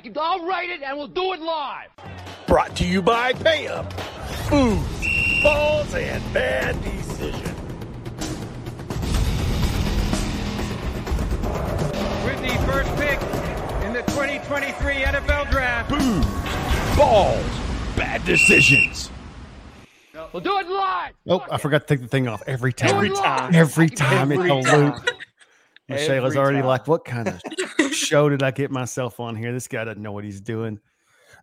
can, I'll write it and we'll do it live. Brought to you by PayUp. Food, balls, and bad decisions. With the first pick in the 2023 NFL Draft. Food, balls, bad decisions. We'll do it live. Oh, I forgot to take the thing off every time. Every time. Every time Every it's a loop. Shayla's Every already time. like, what kind of show did I get myself on here? This guy doesn't know what he's doing.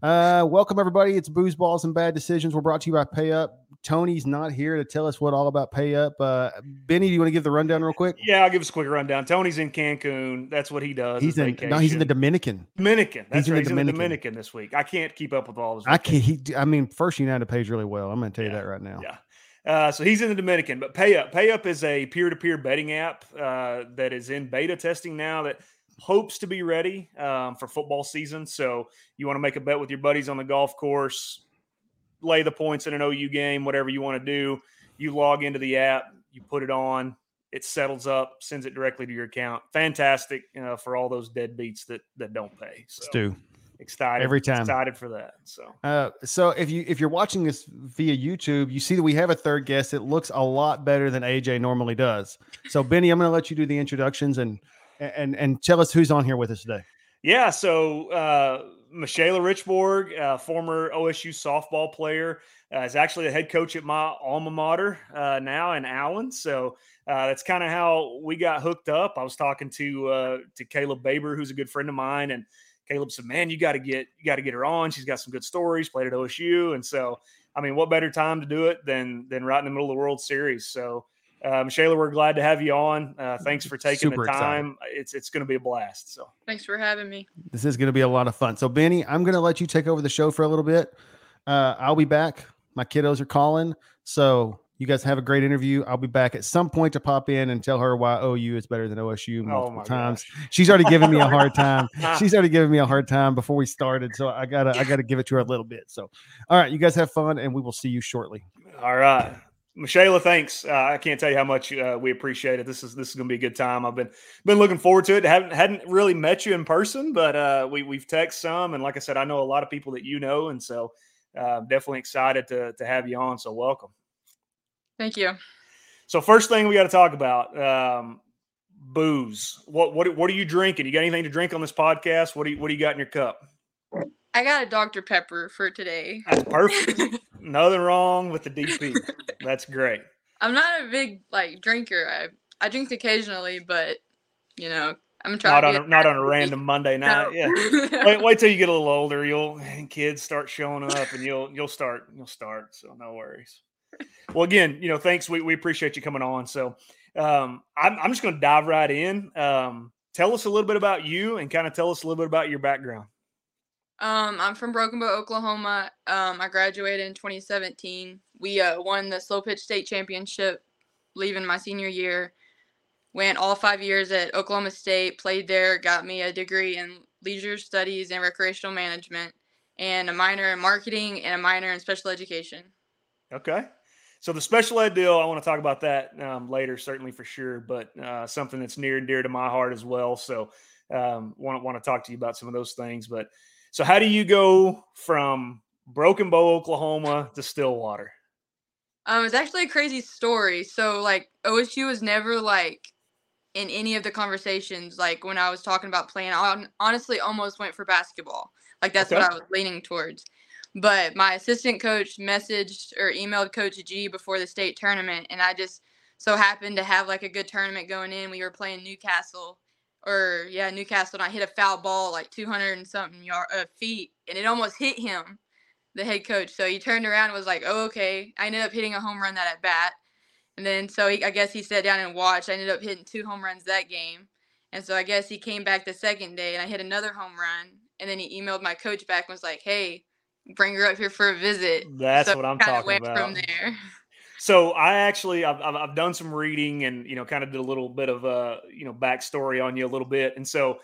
Uh, welcome everybody. It's Booze Balls and Bad Decisions. We're brought to you by PayUp. Tony's not here to tell us what all about PayUp. Uh, Benny, do you want to give the rundown real quick? Yeah, I'll give us a quick rundown. Tony's in Cancun. That's what he does. He's in no, he's in the. Dominican. Dominican. That's in the right. He's in the Dominican. Dominican this week. I can't keep up with all this. I can't. he I mean, First United pays really well. I'm gonna tell you Yeah, that right now. Yeah. Uh, so he's in the Dominican, but PayUp. PayUp is a peer-to-peer betting app uh, that is in beta testing now. That hopes to be ready um, for football season. So you want to make a bet with your buddies on the golf course, lay the points in an OU game, whatever you want to do. You log into the app, you put it on, it settles up, sends it directly to your account. Fantastic uh, for all those deadbeats that that don't pay. So Stu. excited Every time. excited for that. So Uh, so if you if you're watching this via YouTube, you see that we have a third guest. It looks a lot better than AJ normally does. So Benny, I'm going to let you do the introductions and and and tell us who's on here with us today. Yeah, so uh, Michaela Richbourg, uh, former OSU softball player, uh, is actually the head coach at my alma mater uh, now in Allen. So uh, that's kind of how we got hooked up. I was talking to uh, to Caleb Baber, who's a good friend of mine, and Caleb said, "Man, you got to get you got to get her on. She's got some good stories. Played at OSU, and so I mean, what better time to do it than than right in the middle of the World Series? So." Uh, Michaela, we're glad to have you on. Uh, thanks for taking Super the excited. time. It's it's going to be a blast. So Thanks for having me. This is going to be a lot of fun. So Benny, I'm going to let you take over the show for a little bit. Uh, I'll be back. My kiddos are calling, so you guys have a great interview. I'll be back at some point to pop in and tell her why OU is better than OSU multiple Oh times. gosh. She's already given me a hard time. She's already given me a hard time before we started, so I gotta I gotta give it to her a little bit. So, all right, you guys have fun, and we will see you shortly. All right. Michaela, thanks. Uh, I can't tell you how much uh, we appreciate it. This is this is going to be a good time. I've been been looking forward to it. haven't hadn't really met you in person, but uh, we we've texted some, and like I said, I know a lot of people that you know, and so uh, definitely excited to to have you on. So welcome. Thank you. So first thing we got to talk about um, booze. What what what are you drinking? You got anything to drink on this podcast? What do you what do you got in your cup? I got a Dr. Pepper for today. That's perfect. Nothing wrong with the DP. That's great. I'm not a big like drinker. I I drink occasionally, but you know, I'm trying Not to on a, not on a random Monday night. No. Yeah. wait, wait till you get a little older. You'll and kids start showing up, and you'll you'll start you'll start. So no worries. Well, again, you know, thanks. We we appreciate you coming on. So, um, I'm I'm just going to dive right in. Um, tell us a little bit about you, and kind of tell us a little bit about your background. Um, I'm from Broken Bow, Oklahoma. Um, I graduated in 2017. We uh, won the slow pitch state championship, leaving my senior year. Went all five years at Oklahoma State. Played there. Got me a degree in leisure studies and recreational management, and a minor in marketing and a minor in special education. Okay. So the special ed deal, I want to talk about that um, later, certainly for sure, but uh, something that's near and dear to my heart as well. So um, want to want to talk to you about some of those things. But so how do you go from Broken Bow, Oklahoma to Stillwater? Um, it's actually a crazy story. So like OSU was never like in any of the conversations. Like when I was talking about playing, I honestly almost went for basketball. Like that's what I was leaning towards. But my assistant coach messaged or emailed Coach G before the state tournament, and I just so happened to have like a good tournament going in. We were playing Newcastle, or yeah, Newcastle, and I hit a foul ball like 200 and something yard, uh, feet, and it almost hit him the head coach. So he turned around and was like, "Oh, okay." I ended up hitting a home run that at bat, and then so he, I guess he sat down and watched. I ended up hitting two home runs that game, and so I guess he came back the second day and I hit another home run, and then he emailed my coach back and was like, "Hey, bring her up here for a visit." That's So what I'm talking went about. from there. So I actually I've, I've done some reading and you know kind of did a little bit of a you know backstory on you a little bit. And so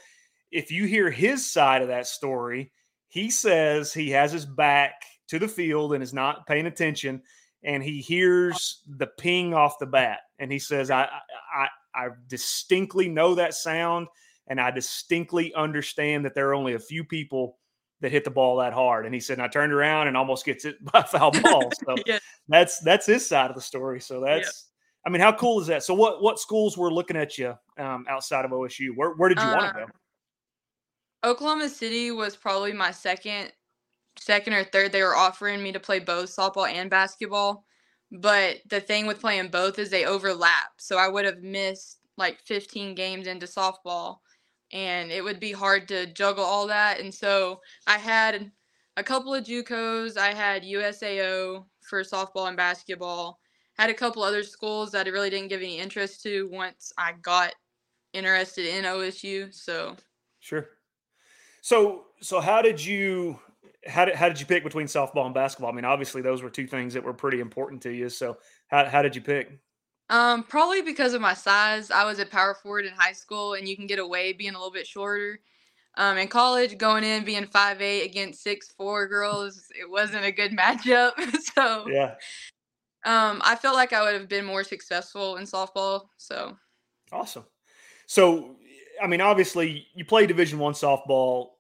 if you hear his side of that story, he says he has his back to the field and is not paying attention, and he hears the ping off the bat, and he says I I I distinctly know that sound, and I distinctly understand that there are only a few people that hit the ball that hard. And he said, and I turned around and almost gets it by foul ball. So Yeah. that's that's his side of the story. So that's I mean, how cool is that? So what what schools were looking at you um, outside of OSU? Where where did you want to Uh, go? Oklahoma City was probably my second, second or third. They were offering me to play both softball and basketball, but the thing with playing both is they overlap. So I would have missed like 15 games into softball, and it would be hard to juggle all that. And so I had a couple of JUCOs. I had USAO for softball and basketball. Had a couple other schools that I really didn't give any interest to once I got interested in OSU. So. Sure. So so how did you how did how did you pick between softball and basketball? I mean, obviously those were two things that were pretty important to you. So how how did you pick? Um, probably because of my size. I was a power forward in high school, and you can get away being a little bit shorter. Um, in college, going in being 5'8 against six four girls, it wasn't a good matchup. so Yeah. um, I felt like I would have been more successful in softball. So Awesome. So, I mean, obviously, you play Division One softball.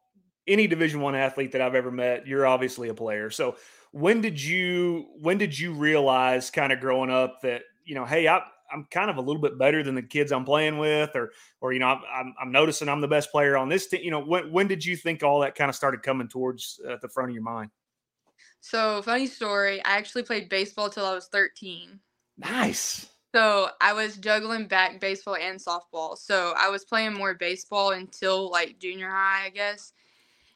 Any Division One athlete that I've ever met, you're obviously a player. So, when did you when did you realize, kind of growing up, that you know, hey, I, I'm kind of a little bit better than the kids I'm playing with, or or you know, I'm I'm, noticing I'm the best player on this team. You know, when when did you think all that kind of started coming towards uh, the front of your mind? so funny story. I actually played baseball till I was 13. Nice. So I was juggling back baseball and softball. So I was playing more baseball until like junior high, I guess.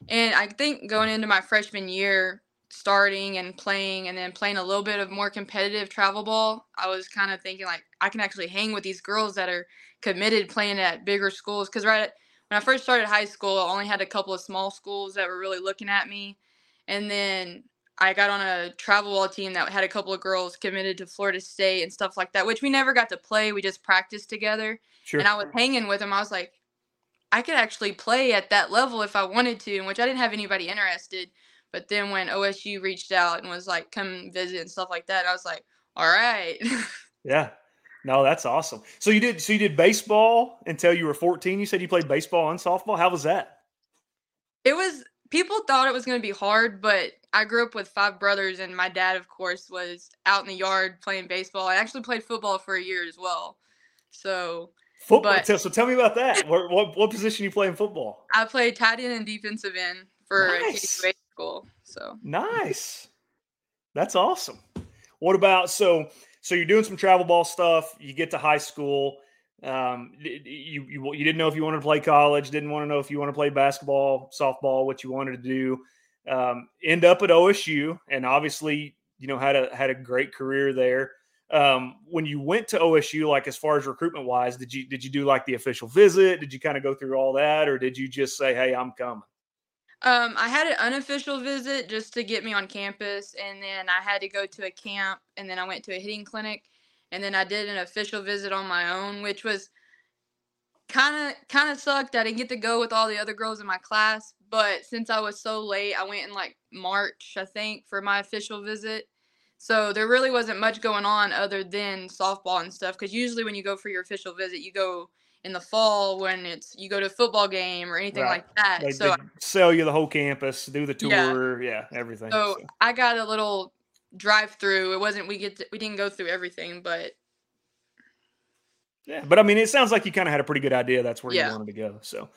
And I think going into my freshman year, starting and playing, and then playing a little bit of more competitive travel ball, I was kind of thinking like I can actually hang with these girls that are committed playing at bigger schools. Because right when I first started high school, I only had a couple of small schools that were really looking at me, and then I got on a travel ball team that had a couple of girls committed to Florida State and stuff like that, which we never got to play. We just practiced together. Sure. And I was hanging with them. I was like, I could actually play at that level if I wanted to, in which I didn't have anybody interested. But then when OSU reached out and was like, come visit and stuff like that, I was like, all right. Yeah. No, that's awesome. So you did so you did baseball until you were 14. You said you played baseball and softball. How was that? it was, people thought it was going to be hard, but I grew up with five brothers, and my dad, of course, was out in the yard playing baseball. I actually played football for a year as well. So Football. But- so, tell me about that. What, what what position you play in football? I played tight end and defensive end for a Nice. School. So Nice. That's awesome. What about so so you're doing some travel ball stuff, you get to high school, um you you you didn't know if you wanted to play college, didn't want to know if you want to play basketball, softball, what you wanted to do. Um end up at OSU and obviously, you know, had a had a great career there. Um when you went to OSU like as far as recruitment wise, did you did you do like the official visit? Did you kind of go through all that or did you just say, "Hey, I'm coming?" Um, I had an unofficial visit just to get me on campus, and then I had to go to a camp, and then I went to a hitting clinic, and then I did an official visit on my own, which was kind of kind of sucked. I didn't get to go with all the other girls in my class, but since I was so late, I went in like March, I think, for my official visit. So there really wasn't much going on other than softball and stuff. Because usually when you go for your official visit, you go in the fall when it's you go to a football game or anything Right. like that. They, so they sell you the whole campus, do the Yeah. tour, yeah, everything. So so. I got a little drive through. It wasn't we get to, we didn't go through everything, but Yeah, but I mean, it sounds like you kind of had a pretty good idea. That's where Yeah. you wanted to go. So,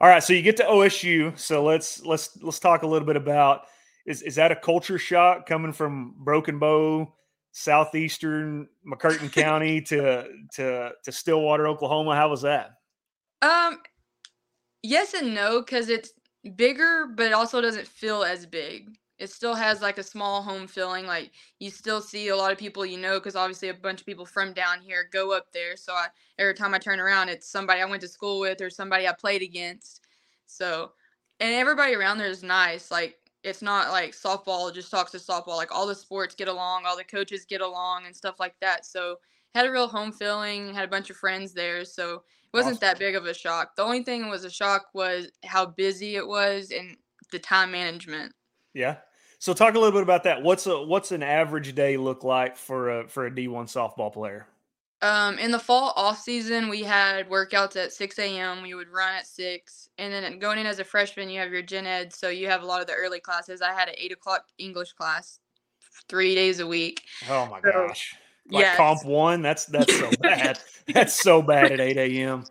all right, so you get to OSU. So let's let's let's talk a little bit about is is that a culture shock coming from Broken Bow, southeastern McCurtain County to to to Stillwater, Oklahoma? How was that? um yes and no cuz it's bigger but it also doesn't feel as big. It still has like a small home feeling like you still see a lot of people you know cuz obviously a bunch of people from down here go up there. So I every time I turn around it's somebody I went to school with or somebody I played against. So and everybody around there is nice. Like it's not like softball just talks to softball. Like all the sports get along, all the coaches get along and stuff like that. So had a real home feeling, had a bunch of friends there. So it wasn't Awesome. that big of a shock. The only thing that was a shock was how busy it was and the time management. Yeah. So talk a little bit about that. What's a what's an average day look like for a for a D one softball player? Um, in the fall off season, we had workouts at 6 a.m. We would run at 6. And then going in as a freshman, you have your gen ed. So you have a lot of the early classes. I had an 8 o'clock English class three days a week. Oh my So, gosh. Like yes. comp one, that's that's so bad. that's so bad at 8 a.m.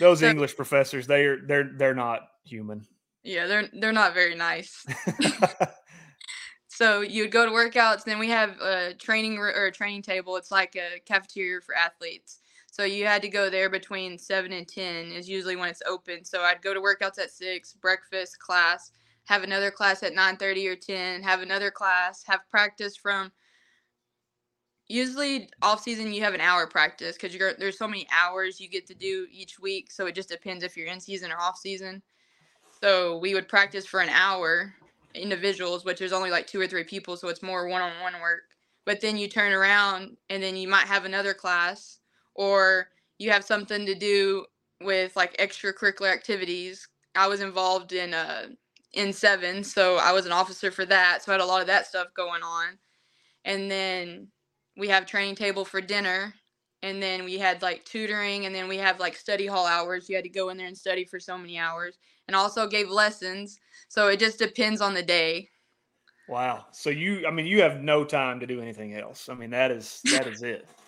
Those So- English professors, they're they're they're not human. Yeah, they're they're not very nice. So you would go to workouts. Then we have a training or a training table. It's like a cafeteria for athletes. So you had to go there between seven and ten is usually when it's open. So I'd go to workouts at six, breakfast, class, have another class at nine thirty or ten, have another class, have practice from. Usually off season you have an hour practice because there's so many hours you get to do each week. So it just depends if you're in season or off season. So we would practice for an hour individuals, which there's only like two or three people, so it's more one on one work. But then you turn around and then you might have another class or you have something to do with like extracurricular activities. I was involved in uh in seven, so I was an officer for that. So I had a lot of that stuff going on. And then we have training table for dinner. And then we had like tutoring and then we have like study hall hours. You had to go in there and study for so many hours. And also gave lessons. So it just depends on the day. Wow. So you, I mean, you have no time to do anything else. I mean, that is that is it.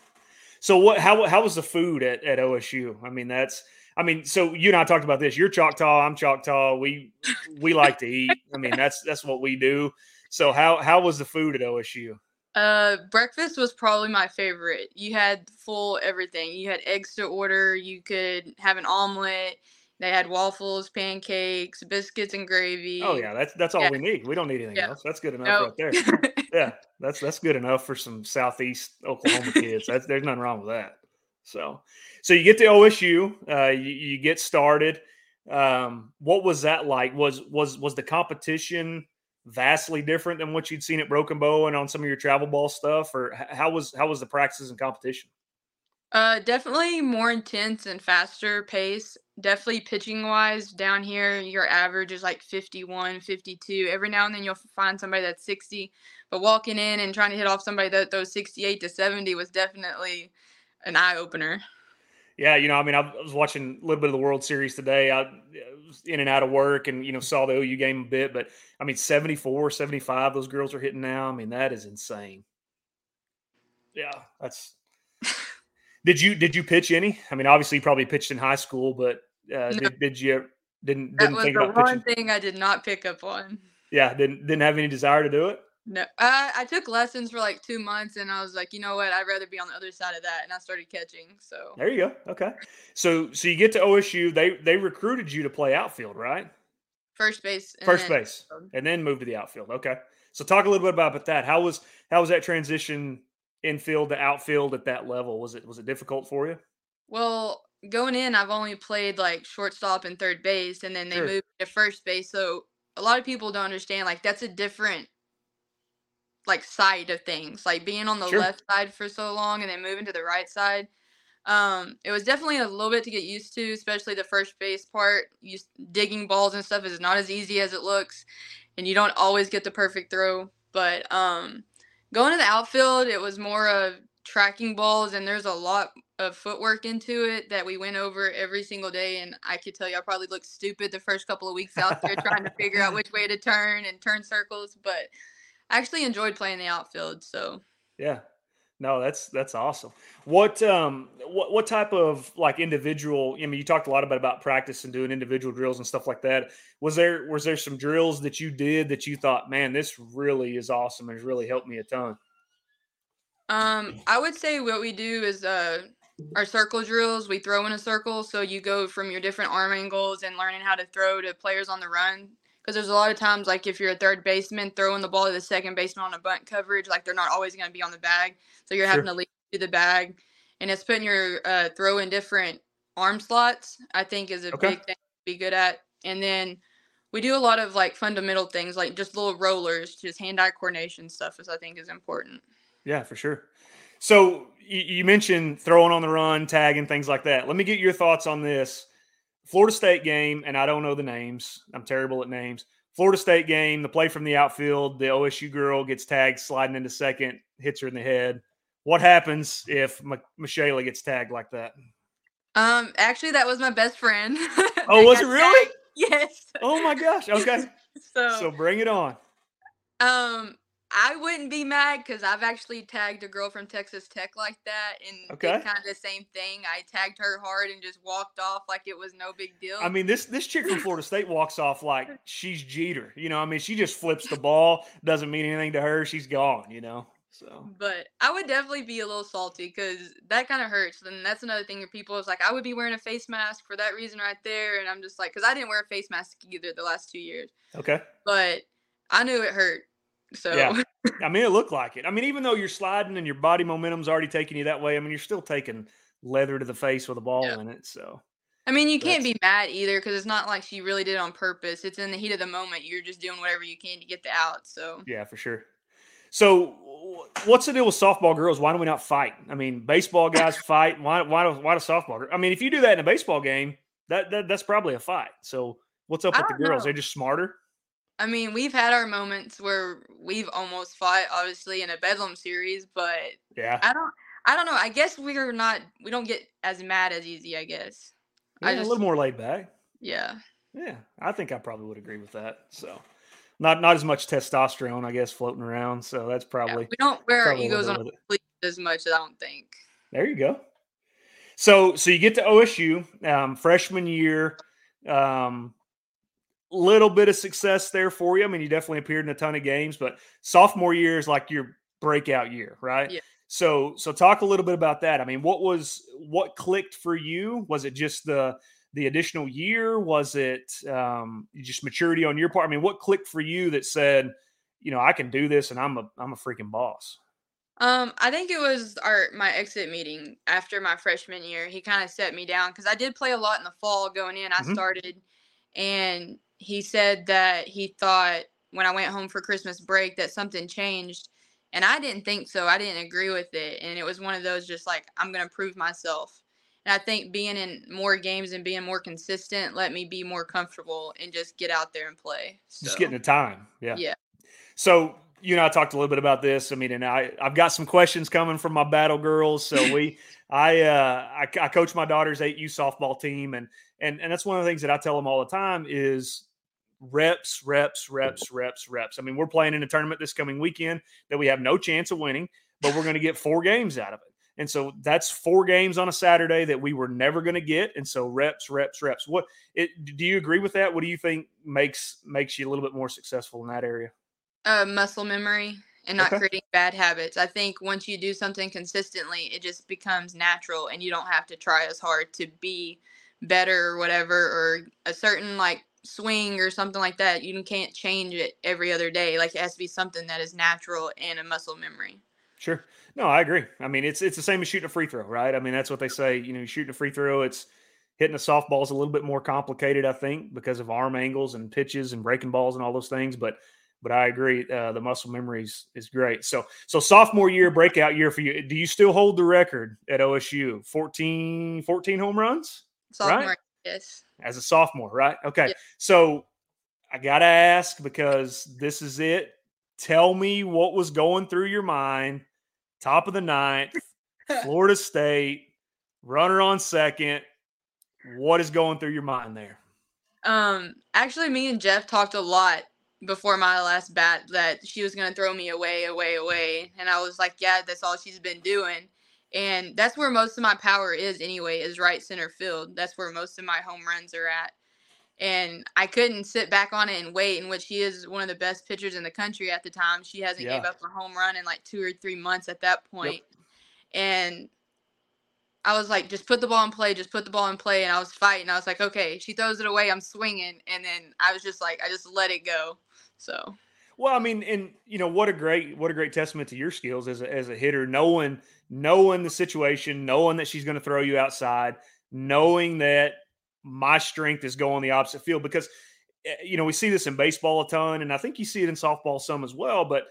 So what? How how was the food at at OSU? I mean, that's. I mean, so you and I talked about this. You're Choctaw. I'm Choctaw. We we like to eat. I mean, that's that's what we do. So how how was the food at OSU? Uh, breakfast was probably my favorite. You had full everything. You had eggs to order. You could have an omelet. They had waffles, pancakes, biscuits, and gravy. Oh yeah, that's that's all Yeah. we need. We don't need anything Yeah. else. That's good enough No. right there. Yeah, that's that's good enough for some southeast Oklahoma kids. That's there's nothing wrong with that. So, so you get to OSU, uh, you, you get started. Um, what was that like? Was was was the competition vastly different than what you'd seen at Broken Bow and on some of your travel ball stuff, or how was how was the practices and competition? Uh, definitely more intense and faster pace. Definitely pitching wise, down here, your average is like 51, 52. Every now and then you'll find somebody that's 60, but walking in and trying to hit off somebody that those 68 to 70 was definitely an eye opener. Yeah, you know, I mean, I was watching a little bit of the World Series today. I was in and out of work and, you know, saw the OU game a bit, but I mean, 74, 75, those girls are hitting now. I mean, that is insane. Yeah, that's. Did you did you pitch any? I mean, obviously, you probably pitched in high school, but uh, No. did, did you didn't That didn't was think the about one pitching? thing I did not pick up on. Yeah, didn't didn't have any desire to do it. No, I, I took lessons for like two months, and I was like, you know what? I'd rather be on the other side of that, and I started catching. So There you go. Okay, so so you get to OSU. They they recruited you to play outfield, right? first base. First base, and then move to the outfield. Okay, so talk a little bit about that. How was how was that transition infield to outfield at that level? Was it was it difficult for you? Well, going in, I've only played like shortstop and third base, and then they Sure. moved to first base. So a lot of people don't understand like that's a different like side of things. Like being on the Sure. left side for so long and then moving to the right side. Um, it was definitely a little bit to get used to, especially the first base part. You digging balls and stuff is not as easy as it looks, and you don't always get the perfect throw. But um, going to the outfield, it was more of tracking balls, and there's a lot of footwork into it that we went over every single day. And I could tell you, I probably looked stupid the first couple of weeks out there trying to figure out which way to turn and turn circles. But I actually enjoyed playing the outfield. So Yeah. No, that's that's awesome. What um what what type of like individual? I mean, you talked a lot about about practice and doing individual drills and stuff like that. Was there was there some drills that you did that you thought, man, this really is awesome and has really helped me a ton? Um, I would say what we do is uh our circle drills. We throw in a circle, so you go from your different arm angles and learning how to throw to players on the run. Because there's a lot of times, like if you're a third baseman, throwing the ball to the second baseman on a bunt coverage, like they're not always going to be on the bag, so you're having Sure. to lead to the bag, and it's putting your uh, throw in different arm slots. I think is a Okay. big thing to be good at, and then. We do a lot of like fundamental things, like just little rollers, just hand-eye coordination stuff, is I think is important. Yeah, for sure. So you, you mentioned throwing on the run, tagging, things like that. Let me get your thoughts on this. Florida State game, and I don't know the names. I'm terrible at names. Florida State game, the play from the outfield, the OSU girl gets tagged sliding into second, hits her in the head. What happens if M- Michelle gets tagged like that? Um, actually, that was my best friend. Oh, was it really? tagged. Yes. Oh my gosh. Okay. So, So bring it on. um, I wouldn't be mad because I've actually tagged a girl from Texas Tech like that, and Okay. did kind of the same thing. I tagged her hard and just walked off like it was no big deal. I mean, this this chick from Florida State walks off like she's Jeter. You know, I mean, she just flips the ball. Doesn't mean anything to her. She's gone. You know. So But I would definitely be a little salty because that kind of hurts. And that's another thing. Where people is like, I would be wearing a face mask for that reason right there. And I'm just like, because I didn't wear a face mask either the last two years, okay. but I knew it hurt. So Yeah. I mean, it looked like it. I mean, even though you're sliding and your body momentum's already taking you that way, I mean, you're still taking leather to the face with a ball Yeah. in it. So I mean, you can't That's- be mad either because it's not like she really did it on purpose. It's in the heat of the moment. You're just doing whatever you can to get the out. So yeah, for sure. So what's the deal with softball girls? Why don't we not fight? I mean, baseball guys fight. Why why do why do softball? I mean, if you do that in a baseball game, that, that that's probably a fight. So what's up with the girls? know. They're just smarter. I mean, we've had our moments where we've almost fought, obviously, in a Bedlam series, but Yeah. I don't. I don't know. I guess we're not. We don't get as mad as easy. I guess. Yeah, I a just. little more laid back. Yeah. Yeah, I think I probably would agree with that. So, not not as much testosterone, I guess, floating around. So that's yeah. probably We don't wear our egos on bit our with it. as much. I don't think. There you go. So so you get to OSU um, freshman year. Um, little bit of success there for you. I mean, you definitely appeared in a ton of games, but sophomore year is like your breakout year, right? Yeah. So so talk a little bit about that. I mean, what was what clicked for you? Was it just the the additional year? Was it um, just maturity on your part? I mean, what clicked for you that said, you know, I can do this and I'm a I'm a freaking boss. Um, I think it was our my exit meeting after my freshman year. He kind of set me down because I did play a lot in the fall going in. I Mhm. started, and he said that he thought when I went home for Christmas break that something changed, and I didn't think so. I didn't agree with it, and it was one of those just like I'm gonna prove myself. And I think being in more games and being more consistent let me be more comfortable and just get out there and play. Just getting the time. Yeah. Yeah. So you and I talked a little bit about this. I mean, and I I've got some questions coming from my battle girls. So we I uh I, I coach my daughter's 8U softball team and and and that's one of the things that I tell them all the time is reps, reps, reps, reps, reps. I mean, we're playing in a tournament this coming weekend that we have no chance of winning, but we're going to get four games out of it. And so that's four games on a Saturday that we were never going to get. And so reps, reps, reps. What it, do you agree with that? What do you think makes makes you a little bit more successful in that area? uh, muscle memory and not Okay. creating bad habits. I think once you do something consistently, it just becomes natural and you don't have to try as hard to be better or whatever or a certain like swing or something like that. You can't change it every other day. Like it has to be something that is natural and a muscle memory. Sure. No, I agree. I mean, it's it's the same as shooting a free throw, right? I mean, that's what they say. You know, shooting a free throw, it's hitting a softball is a little bit more complicated, I think, because of arm angles and pitches and breaking balls and all those things. But but I agree, uh, the muscle memory is, is great. So so sophomore year, breakout year for you. Do you still hold the record at OSU? 14, 14 home runs Sophomore, yes. as a sophomore, right? Okay. So I got to ask because this is it. Tell me what was going through your mind. Top of the ninth, Florida State, runner on second. What is going through your mind there? Um, actually, me and Jeff talked a lot before my last bat that she was gonna throw me away, away, away, and I was like, yeah, that's all she's been doing, and that's where most of my power is anyway, is right center field. That's where most of my home runs are at, and I couldn't sit back on it and wait. in which she is one of the best pitchers in the country at the time. She hasn't gave up a home run in like two or three months at that point. point, and I was like, just put the ball in play, just put the ball in play. And I was fighting. I was like, okay, she throws it away. I'm swinging. And then I was just like, I just let it go. So, Well, I mean, and you know what a great what a great testament to your skills as a, as a hitter, knowing knowing the situation, knowing that she's going to throw you outside, knowing that my strength is going the opposite field because eh, you know we see this in baseball a ton, and I think you see it in softball some as well, but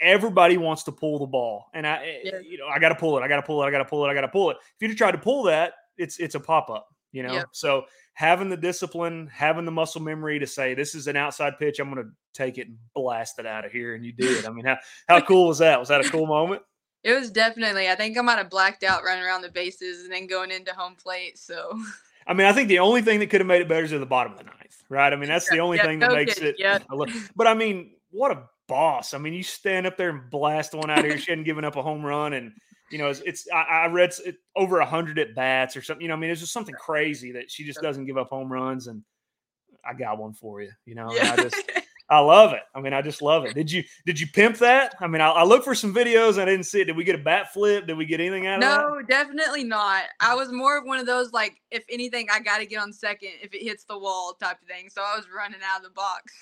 everybody wants to pull the ball and i eh, Yeah. you know i got to pull it i got to pull it i got to pull it i got to pull it. If you'd tried to pull that it's it's a pop-up you know? Yep. so having the discipline having the muscle memory to say this is an outside pitch i'm going to take it and blast it out of here and you did. I mean how how cool was that? Was that a cool moment It was definitely. I think I might have blacked out running around the bases and then going into home plate. So I mean, I think the only thing that could have made it better is at the bottom of the ninth, right? I mean, that's the only yeah, thing that no makes it. yeah. But I mean, what a boss! I mean, you stand up there and blast one out here. She hadn't given up a home run, and you know, it's. it's I, I read it, over hundred at bats or something. You know, I mean, it's just something crazy that she just doesn't give up home runs, and I got one for you. You know, yeah. I just. I love it. I mean, I just love it. Did you did you pimp that? I mean, I, I looked for some videos. I didn't see it. Did we get a bat flip? Did we get anything out of that? no, definitely not. I was more of one of those like, if anything, I got to get on second if it hits the wall type of thing. So I was running out of the box.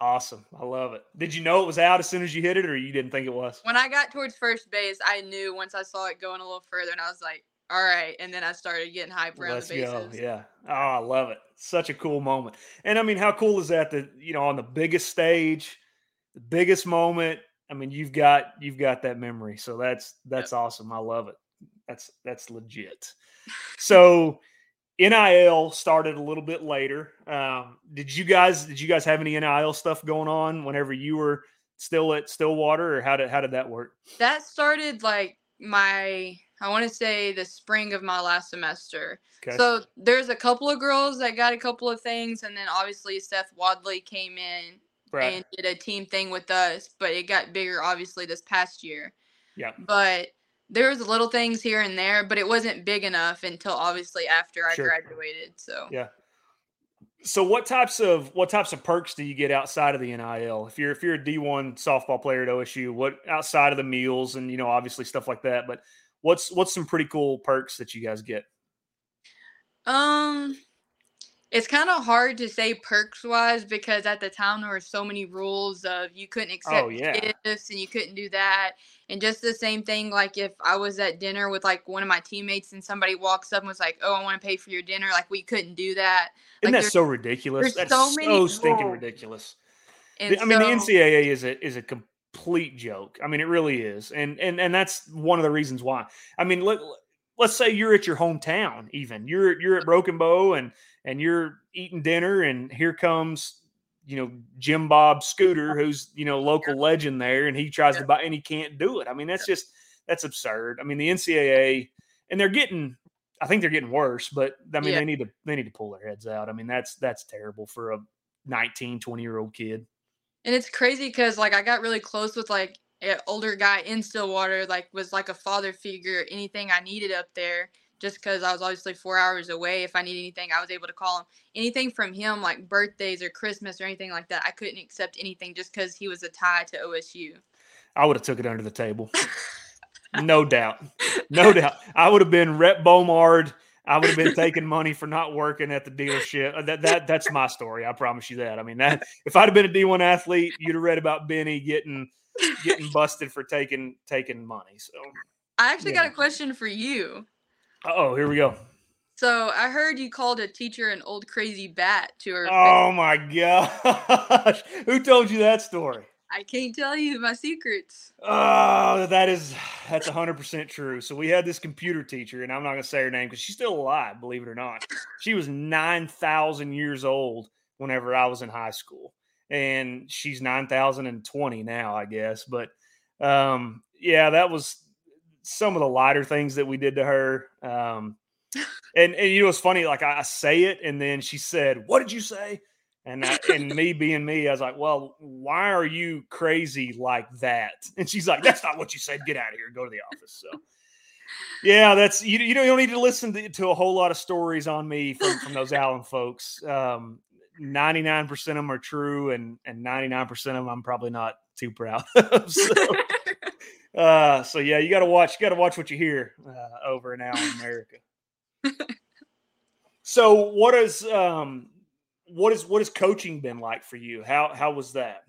Awesome. I love it. Did you know it was out as soon as you hit it, or you didn't think it was? When I got towards first base, I knew once I saw it going a little further, and I was like, all right. And then I started getting hype around Let's the go. bases. Yeah. Oh, I love it. Such a cool moment. And I mean, how cool is that that, you know, on the biggest stage, the biggest moment, I mean, you've got you've got that memory. So that's that's awesome. I love it. That's that's legit. So NIL started a little bit later. Um, did you guys did you guys have any NIL stuff going on whenever you were still at Stillwater or how did how did that work? That started like my, I want to say the spring of my last semester. Okay. So there's a couple of girls that got a couple of things, and then obviously Seth Wadley came in right. and did a team thing with us, but it got bigger obviously this past year. Yeah. But there was little things here and there, but it wasn't big enough until obviously after I Sure. graduated. So Yeah. So what types of what types of perks do you get outside of the NIL? If you're if you're a D1 softball player at OSU, what outside of the meals and you know obviously stuff like that, but what's what's some pretty cool perks that you guys get? Um, it's kind of hard to say perks wise because at the time there were so many rules of you couldn't accept Oh, yeah. gifts and you couldn't do that. And just the same thing, like if I was at dinner with like one of my teammates and somebody walks up and was like, "Oh, I want to pay for your dinner," like we couldn't do that. Isn't Like, that so ridiculous? That's so so, stinking rules. ridiculous. And I mean, the NCAA is a is a complete joke. I mean, it really is, and and and that's one of the reasons why. I mean, let let's say you're at your hometown, even you're you're at Broken Bow, and and you're eating dinner, and here comes you know Jim Bob Scooter, who's you know local legend there, and he tries to buy, and he can't do it. I mean, that's just that's absurd. I mean, the NCAA, and they're getting. I think they're getting worse, but I mean, Yeah. they need to they need to pull their heads out. I mean, that's that's terrible for a 19, 20 year old kid. And it's crazy because like I got really close with like an older guy in Stillwater, like was like a father figure, anything I needed up there. Just because I was obviously four hours away, if I need anything, I was able to call him. Anything from him, like birthdays or Christmas or anything like that, I couldn't accept anything just because he was a tie to OSU. I would have took it under the table. no doubt. No doubt. I would have been Rep Bomard. I would have been taking money for not working at the dealership. Uh, That that that's my story. I promise you that. I mean that if I'd have been a D1 athlete, you'd have read about Benny getting getting busted for taking taking money. So I actually got a question for you. oh, here we go. So I heard you called a teacher an old crazy bat to her. face. Oh my gosh. Who told you that story? I can't tell you my secrets. Oh, that is that's hundred percent true. So we had this computer teacher, and I'm not gonna say her name because she's still alive, believe it or not. She was nine thousand years old whenever I was in high school, and she's nine thousand and twenty now, I guess. But um, yeah, that was some of the lighter things that we did to her. Um, and and you know it's funny, like I, I say it, and then she said, "What did you say?" And I, and me being me, I was like, "Well, why are you crazy like that?" And she's like, "That's not what you said. Get out of here. Go to the office." So, yeah, that's you. You know, you don't need to listen to, to a whole lot of stories on me from from those Allen folks. Um, Ninety nine percent of them are true, and and ninety nine percent of them I'm probably not too proud of. So, uh, so yeah, you got to watch. You got to watch what you hear uh, over in Allen, America. so, what is um, what is what has coaching been like for you? How how was that?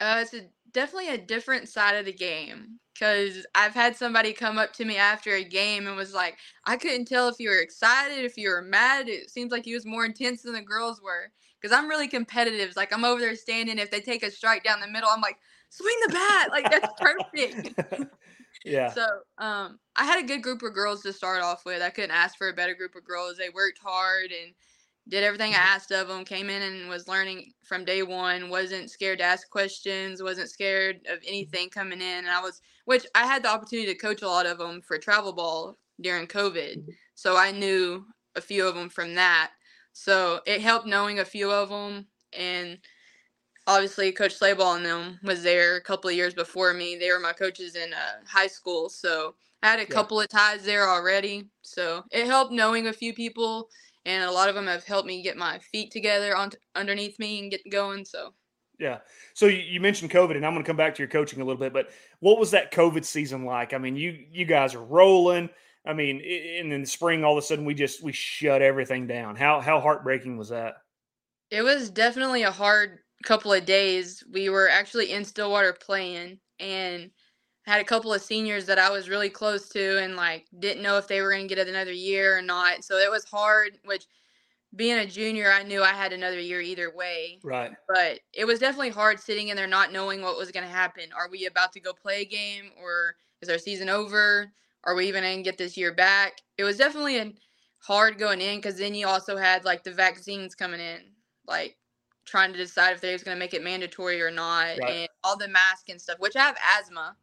Uh, it's a, definitely a different side of the game because I've had somebody come up to me after a game and was like, I couldn't tell if you were excited, if you were mad. It seems like you was more intense than the girls were. Because I'm really competitive. It's like I'm over there standing. If they take a strike down the middle, I'm like, swing the bat. Like that's perfect. yeah, So um, I had a good group of girls to start off with. I couldn't ask for a better group of girls. They worked hard and did everything I mm-hmm. asked of them, came in and was learning from day one, wasn't scared to ask questions, wasn't scared of mm-hmm. anything coming in. And I was, which I had the opportunity to coach a lot of them for travel ball during COVID. Mm-hmm. So I knew a few of them from that. So it helped knowing a few of them. And obviously, Coach Slayball and them was there a couple of years before me. They were my coaches in uh, high school. So I had a Yeah. couple of ties there already. So it helped knowing a few people and a lot of them have helped me get my feet together on underneath me and get going. So Yeah. So you, you mentioned COVID, and I'm going to come back to your coaching a little bit. But what was that COVID season like? I mean, you you guys are rolling. I mean, and in the spring, all of a sudden, we just we shut everything down. How how heartbreaking was that? it was definitely a hard couple of days. We were actually in Stillwater playing and had a couple of seniors that I was really close to and like didn't know if they were going to get another year or not. So it was hard, which being a junior, I knew I had another year either way. Right. but it was definitely hard sitting in there not knowing what was going to happen. Are we about to go play a game or is our season over? Are we even going to get this year back? It was definitely a hard going in because then you also had like the vaccines coming in, like trying to decide if they was going to make it mandatory or not, Right. and all the mask and stuff. Which I have asthma,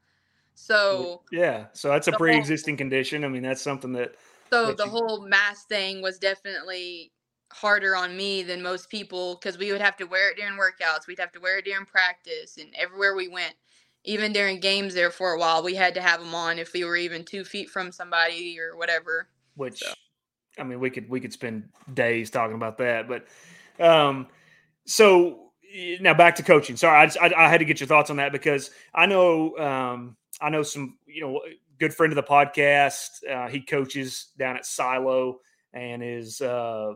so Yeah. So that's a pre-existing condition. I mean, that's something that So that the you- whole mask thing was definitely harder on me than most people because we would have to wear it during workouts. We'd have to wear it during practice and everywhere we went. Even during games there for a while, we had to have them on if we were even two feet from somebody or whatever. which So- I mean, we could we could spend days talking about that. But um, so now back to coaching. Sorry, I, just, I I had to get your thoughts on that because I know um, I know some you know good friend of the podcast. Uh, he coaches down at Silo and is uh,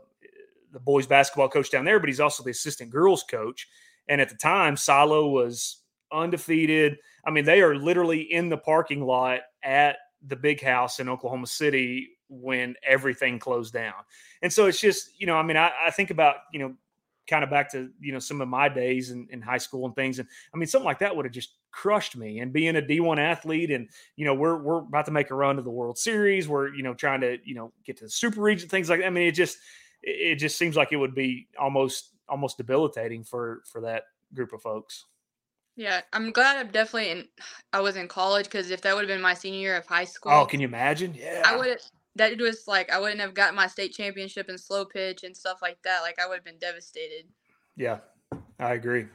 the boys basketball coach down there, but he's also the assistant girls coach. And at the time, Silo was undefeated. I mean, they are literally in the parking lot at the big house in Oklahoma City when everything closed down. And so it's just, you know, I mean, I, I think about, you know, kind of back to, you know, some of my days in, in high school and things. And I mean, something like that would have just crushed me. And being a D1 athlete and, you know, we're, we're about to make a run to the World Series. We're, you know, trying to, you know, get to the super region, things like that. I mean, it just, it just seems like it would be almost, almost debilitating for, for that group of folks. Yeah, I'm glad I'm definitely in. I was in college because if that would have been my senior year of high oh, school, Oh, can you imagine? Yeah. I would. That it was like I wouldn't have gotten my state championship in slow pitch and stuff like that. Like I would have been devastated. Yeah, I agree.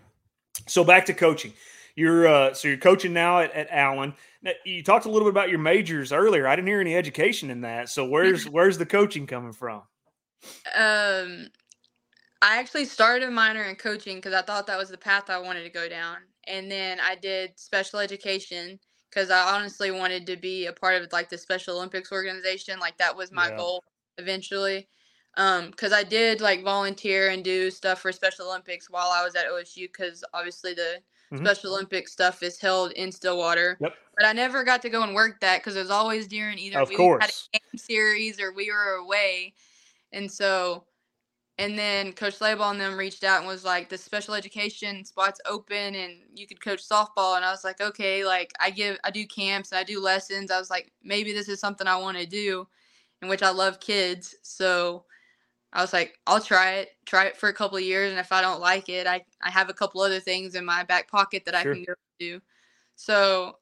So back to coaching. You're uh, so you're coaching now at, at Allen. Now, you talked a little bit about your majors earlier. I didn't hear any education in that. So where's where's the coaching coming from? Um, I actually started a minor in coaching because I thought that was the path I wanted to go down, and then I did special education because I honestly wanted to be a part of like the Special Olympics organization. Like that was my Yeah. goal eventually. Um, because I did like volunteer and do stuff for Special Olympics while I was at OSU because obviously the Mhm. Special Olympics stuff is held in Stillwater. Yep. But I never got to go and work that because it was always during either Of we had course. a game series or we were away. And so, and then Coach Slayball and them reached out and was like, the special education spot's open and you could coach softball. And I was like, okay, like I give, I do camps and I do lessons. I was like, maybe this is something I want to do, in which I love kids. So I was like, I'll try it, try it for a couple of years. And if I don't like it, I, I have a couple other things in my back pocket that Sure. I can go do. So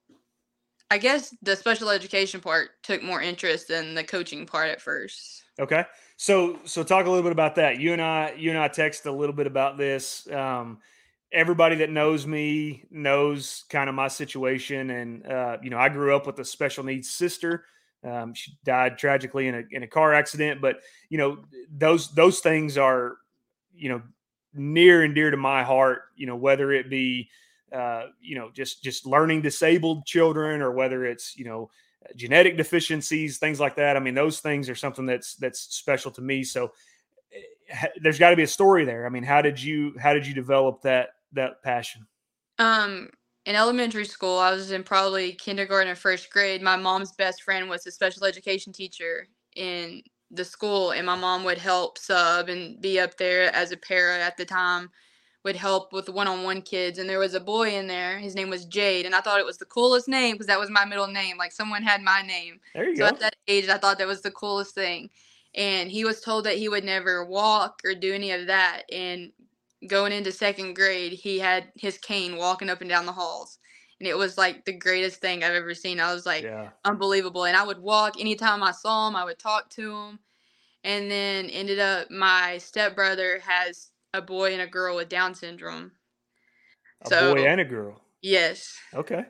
I guess the special education part took more interest than the coaching part at first. Okay. So so talk a little bit about that. You and I you and I text a little bit about this. Um, everybody that knows me knows kind of my situation, and uh, you know I grew up with a special needs sister. Um, she died tragically in a in a car accident, but you know those those things are you know near and dear to my heart. You know whether it be uh, you know just just learning disabled children or whether it's you know genetic deficiencies, things like that. I mean, those things are something that's that's special to me. So eh, there's got to be a story there. I mean, how did you how did you develop that that passion? Um, in elementary school, I was in probably kindergarten or first grade. My mom's best friend was a special education teacher in the school, and my mom would help sub and be up there as a para at the time, would help with one-on-one kids. And there was a boy in there. His name was Jade, and I thought it was the coolest name because that was my middle name. Like someone had my name. There you So go. at that age, I thought that was the coolest thing. and he was told that he would never walk or do any of that. And going into second grade, he had his cane walking up and down the halls. And it was like the greatest thing I've ever seen. I was like, Yeah. unbelievable. And I would walk anytime I saw him, I would talk to him. And then ended up, my stepbrother has a boy and a girl with Down syndrome. A So- boy and a girl. Yes. Okay.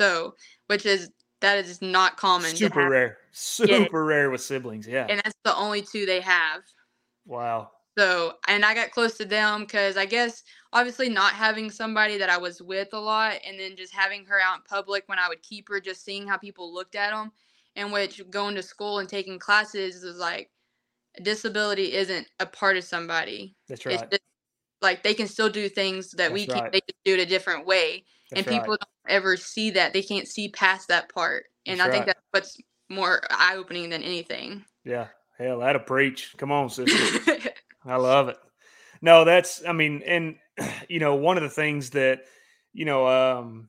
So, which is, that is not common. Super rare. Super rare with siblings. Yeah. And that's the only two they have. wow. So, and I got close to them because I guess obviously not having somebody that I was with a lot and then just having her out in public when I would keep her, just seeing how people looked at them, and which going to school and taking classes is like disability isn't a part of somebody. That's right. just like they can still do things that we That's can, right. they just do it a different way. That's and people right. don't ever see that. They can't see past that part. And That's I think right. that's what's more eye opening than anything. Yeah. Hell, that'll preach. Come on, sister. I love it. No, that's I mean, and you know, one of the things that you know um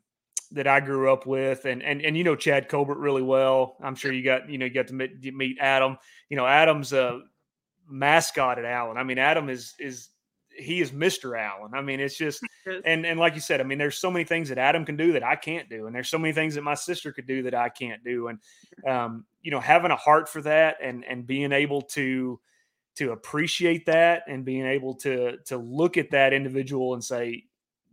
that I grew up with, and and and you know Chad Colbert really well. I'm sure you got you know you got to meet, meet Adam. You know, Adam's a mascot at Allen. I mean, Adam is is he is Mr. Allen. I mean, it's just and and like you said, I mean, there's so many things that Adam can do that I can't do, and there's so many things that my sister could do that I can't do, and um, you know, having a heart for that and and being able to to appreciate that and being able to to look at that individual and say,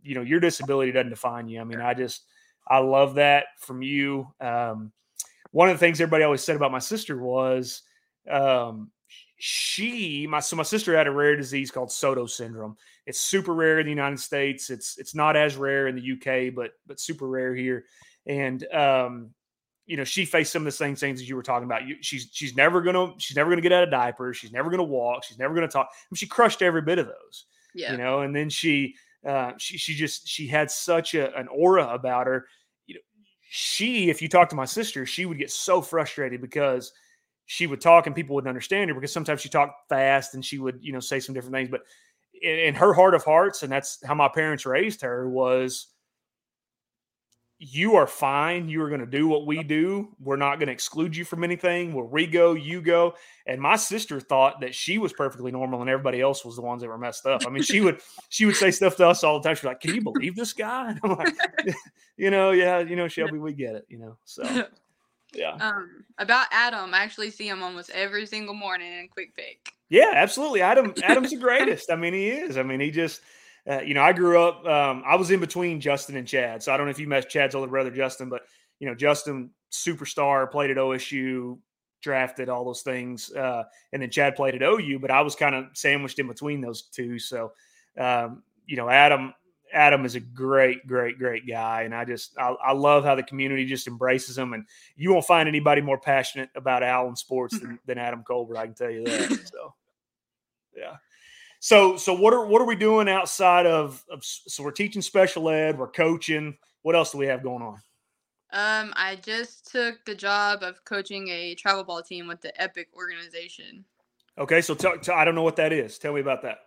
you know, your disability doesn't define you. I mean, I just I love that from you. Um, one of the things everybody always said about my sister was um, she my so my sister had a rare disease called Sotos syndrome. It's super rare in the United States. It's it's not as rare in the UK, but but super rare here. And um, you know, she faced some of the same things as you were talking about. You, she's she's never gonna she's never gonna get out of diapers. She's never gonna walk. She's never gonna talk. I mean, she crushed every bit of those yeah. you know and then she uh she she just she had such a, an aura about her you know she if you talk to my sister she would get so frustrated because she would talk and people wouldn't understand her because sometimes she talked fast and she would you know say some different things but in, in her heart of hearts and that's how my parents raised her was you are fine. You are going to do what we do. We're not going to exclude you from anything. Where we go, you go. And my sister thought that she was perfectly normal, and everybody else was the ones that were messed up. I mean, she would she would say stuff to us all the time. She's like, "Can you believe this guy?" And I'm like, "You know, yeah, you know, Shelby, we get it. You know, so yeah, Um, about Adam, I actually see him almost every single morning in Quick Pick. yeah, absolutely. Adam Adam's the greatest. I mean, he is. I mean, he just." Uh, you know, I grew up. Um, I was in between Justin and Chad, so I don't know if you met Chad's older brother Justin, but you know, Justin superstar played at OSU, drafted all those things, uh, and then Chad played at OU. But I was kind of sandwiched in between those two. So, um, you know, Adam Adam is a great, great, great guy, and I just I, I love how the community just embraces him. And you won't find anybody more passionate about Allen sports than, than Adam Colbert. I can tell you that. So, yeah. So, so what are what are we doing outside of, of so we're teaching special ed, we're coaching. What else do we have going on? Um, I just took the job of coaching a travel ball team with the Epic organization. Okay, so t- I don't know what that is. Tell me about that.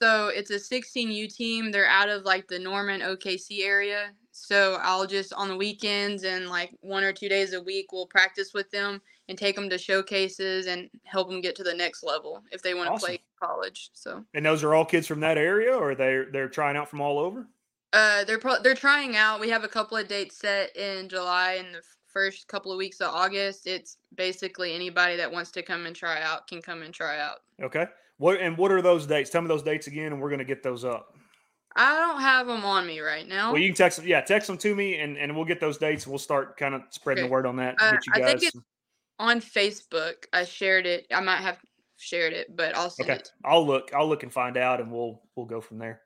So it's a 16U team. They're out of like the Norman OKC area. So I'll just on the weekends and like one or two days a week, we'll practice with them and take them to showcases and help them get to the next level if they want to Awesome. play college. So And those are all kids from that area, or they're they're trying out from all over. uh, they're pro- they're trying out. We have a couple of dates set in July and the first couple of weeks of August. It's basically anybody that wants to come and try out can come and try out. Okay. What and what are those dates? Tell me those dates again, and we're going to get those up. I don't have them on me right now. Well, you can text them. Yeah, text them to me, and and we'll get those dates. We'll start kind of spreading Okay. the word on that. Uh, get you I think it's- on Facebook, I shared it. I might have shared it, but I'll Okay, it. I'll look. I'll look and find out, and we'll we'll go from there.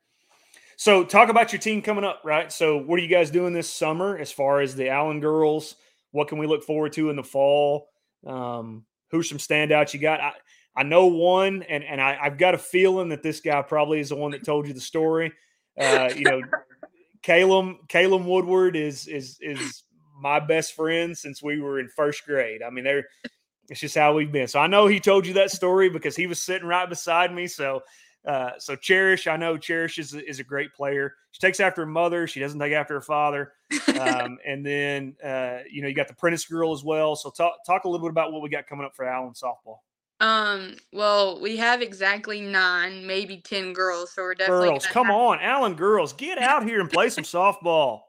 So, talk about your team coming up, right? So, what are you guys doing this summer as far as the Allen girls? What can we look forward to in the fall? Um, who's some standouts you got? I, I know one, and and I, I've got a feeling that this guy probably is the one that told you the story. Uh, you know, Caleb Caleb Woodward is is is my best friend since we were in first grade. I mean, they're it's just how we've been. So I know he told you that story because he was sitting right beside me. So uh, so Cherish, I know Cherish is a, is a great player. She takes after her mother. She doesn't take after her father. Um, and then uh, you know you got the Prentice girl as well. So talk talk a little bit about what we got coming up for Allen softball. Um, well, we have exactly nine, maybe ten girls, so we're definitely Girls, come have- on, Allen girls, get out here and play some softball.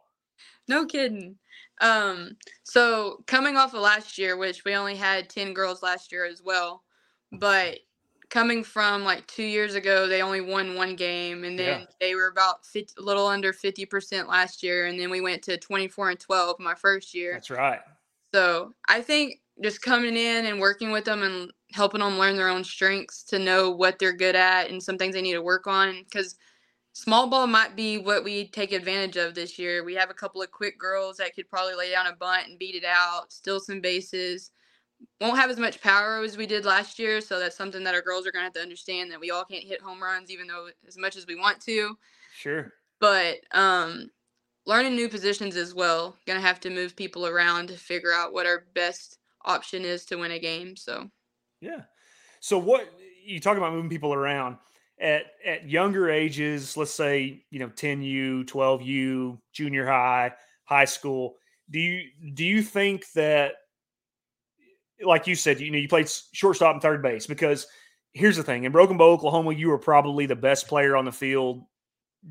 No kidding. Um, so coming off of last year, which we only had 10 girls last year as well, but coming from like two years ago, they only won one game, and then Yeah. they were about 50, a little under 50% last year, and then we went to 24 and 12 my first year. That's right. So I think just coming in and working with them and helping them learn their own strengths to know what they're good at and some things they need to work on because small ball might be what we take advantage of this year. We have a couple of quick girls that could probably lay down a bunt and beat it out, steal some bases. Won't have as much power as we did last year, so that's something that our girls are going to have to understand that we all can't hit home runs even though as much as we want to Sure. but um learning new positions as well gonna have to move people around to figure out what our best option is to win a game so Yeah. So what you talk about moving people around at at younger ages, let's say, you know, 10U, 12U, junior high, high school, do you do you think that like you said, you know, you played shortstop and third base because here's the thing, in Broken Bow, Oklahoma, you were probably the best player on the field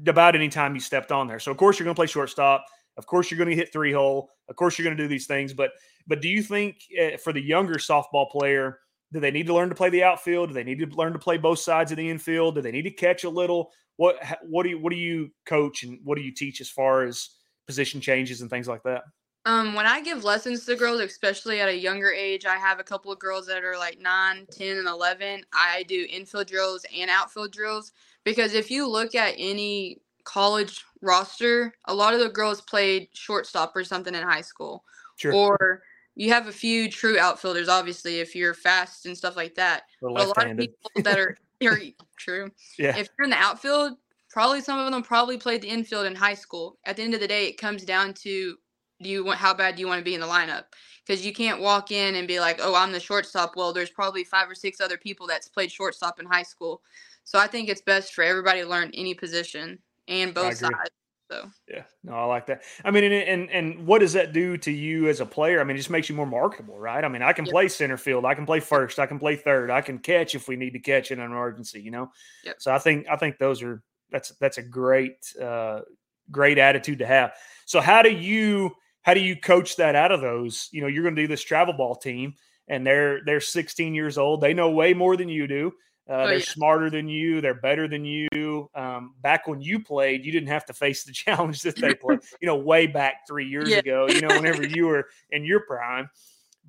about any time you stepped on there. So of course you're going to play shortstop. Of course you're going to hit three hole. Of course you're going to do these things, but but do you think uh, for the younger softball player, do they need to learn to play the outfield? Do they need to learn to play both sides of the infield? Do they need to catch a little? What what do you what do you coach and what do you teach as far as position changes and things like that? um when i give lessons to girls especially at a younger age i have a couple of girls that are like 9 10 and 11 i do infield drills and outfield drills because if you look at any college roster a lot of the girls played shortstop or something in high school Sure. or you have a few true outfielders obviously if you're fast and stuff like that but a lot of people that are are true Yeah. if you're in the outfield probably some of them probably played the infield in high school. At the end of the day it comes down to do you want how bad do you want to be in the lineup? Because you can't walk in and be like oh i'm the shortstop. Well there's probably five or six other people that's played shortstop in high school. So i think it's best for everybody to learn any position and both sides so Yeah, no, I like that. I mean, and, and and what does that do to you as a player? I mean, it just makes you more marketable, right? I mean, I can Yep. play center field, I can play first, I can play third, I can catch if we need to catch in an emergency, you know. Yep. So I think I think those are that's that's a great uh, great attitude to have. So how do you how do you coach that out of those? You know, you're going to do this travel ball team, and they're they're 16 years old. They know way more than you do. Uh, Oh, they're yeah. smarter than you. They're better than you. Um, back when you played, you didn't have to face the challenge that they play. You know, way back three years Yeah. ago. You know, whenever you were in your prime.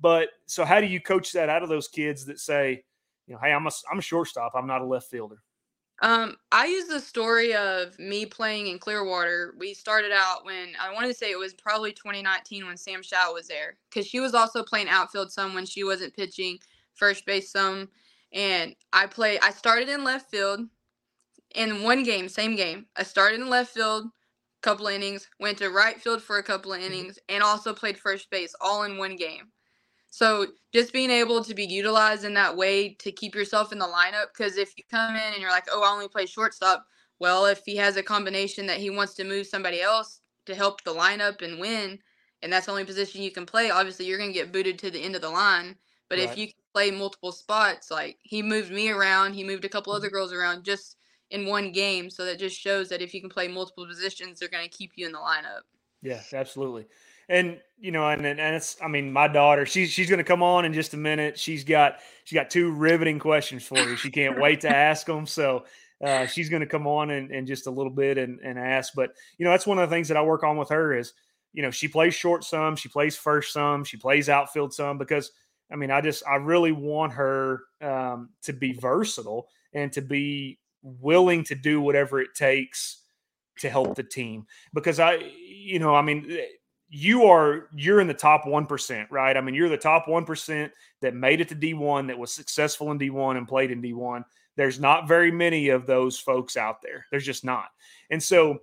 But so, how do you coach that out of those kids that say, you know, hey, I'm a I'm a shortstop. I'm not a left fielder. Um, I use the story of me playing in Clearwater. We started out when I want to say it was probably 2019 when Sam Shaw was there because she was also playing outfield some when she wasn't pitching, first base some, and I play. I started in left field in one game, same game. I started in left field, couple innings, went to right field for a couple of mm-hmm. innings, and also played first base all in one game. So just being able to be utilized in that way to keep yourself in the lineup, because if you come in and you're like, oh, I only play shortstop. Well, if he has a combination that he wants to move somebody else to help the lineup and win, and that's the only position you can play, obviously you're going to get booted to the end of the line. But Right. if you can play multiple spots, like he moved me around, he moved a couple other girls around just in one game. So that just shows that if you can play multiple positions, they're going to keep you in the lineup. Yeah, absolutely. And you know, and and it's I mean, my daughter, she's she's gonna come on in just a minute. She's got she's got two riveting questions for you. She can't wait to ask them. So uh, she's gonna come on in, in just a little bit and, and ask. But you know, that's one of the things that I work on with her is, you know, she plays short some, she plays first some, she plays outfield some because I mean, I just I really want her um, to be versatile and to be willing to do whatever it takes to help the team because I, you know, I mean, you are you're in the top one percent, right? I mean, you're the top one percent that made it to D1, that was successful in D1 and played in D1. There's not very many of those folks out there. There's just not, and so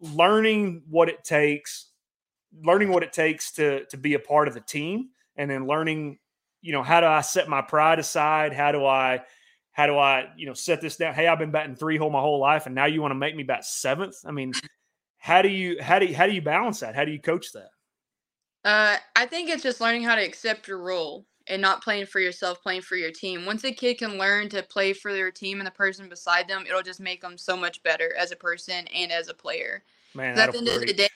learning what it takes, learning what it takes to to be a part of the team, and then learning, you know, how do I set my pride aside? How do I how do I, you know, set this down? Hey, I've been batting three hole my whole life, and now you want to make me bat seventh? I mean, how do you how do you, how do you balance that? How do you coach that? Uh, I think it's just learning how to accept your role. and not playing for yourself, playing for your team. Once a kid can learn to play for their team and the person beside them, it'll just make them so much better as a person and as a player. Man, at the end of the day,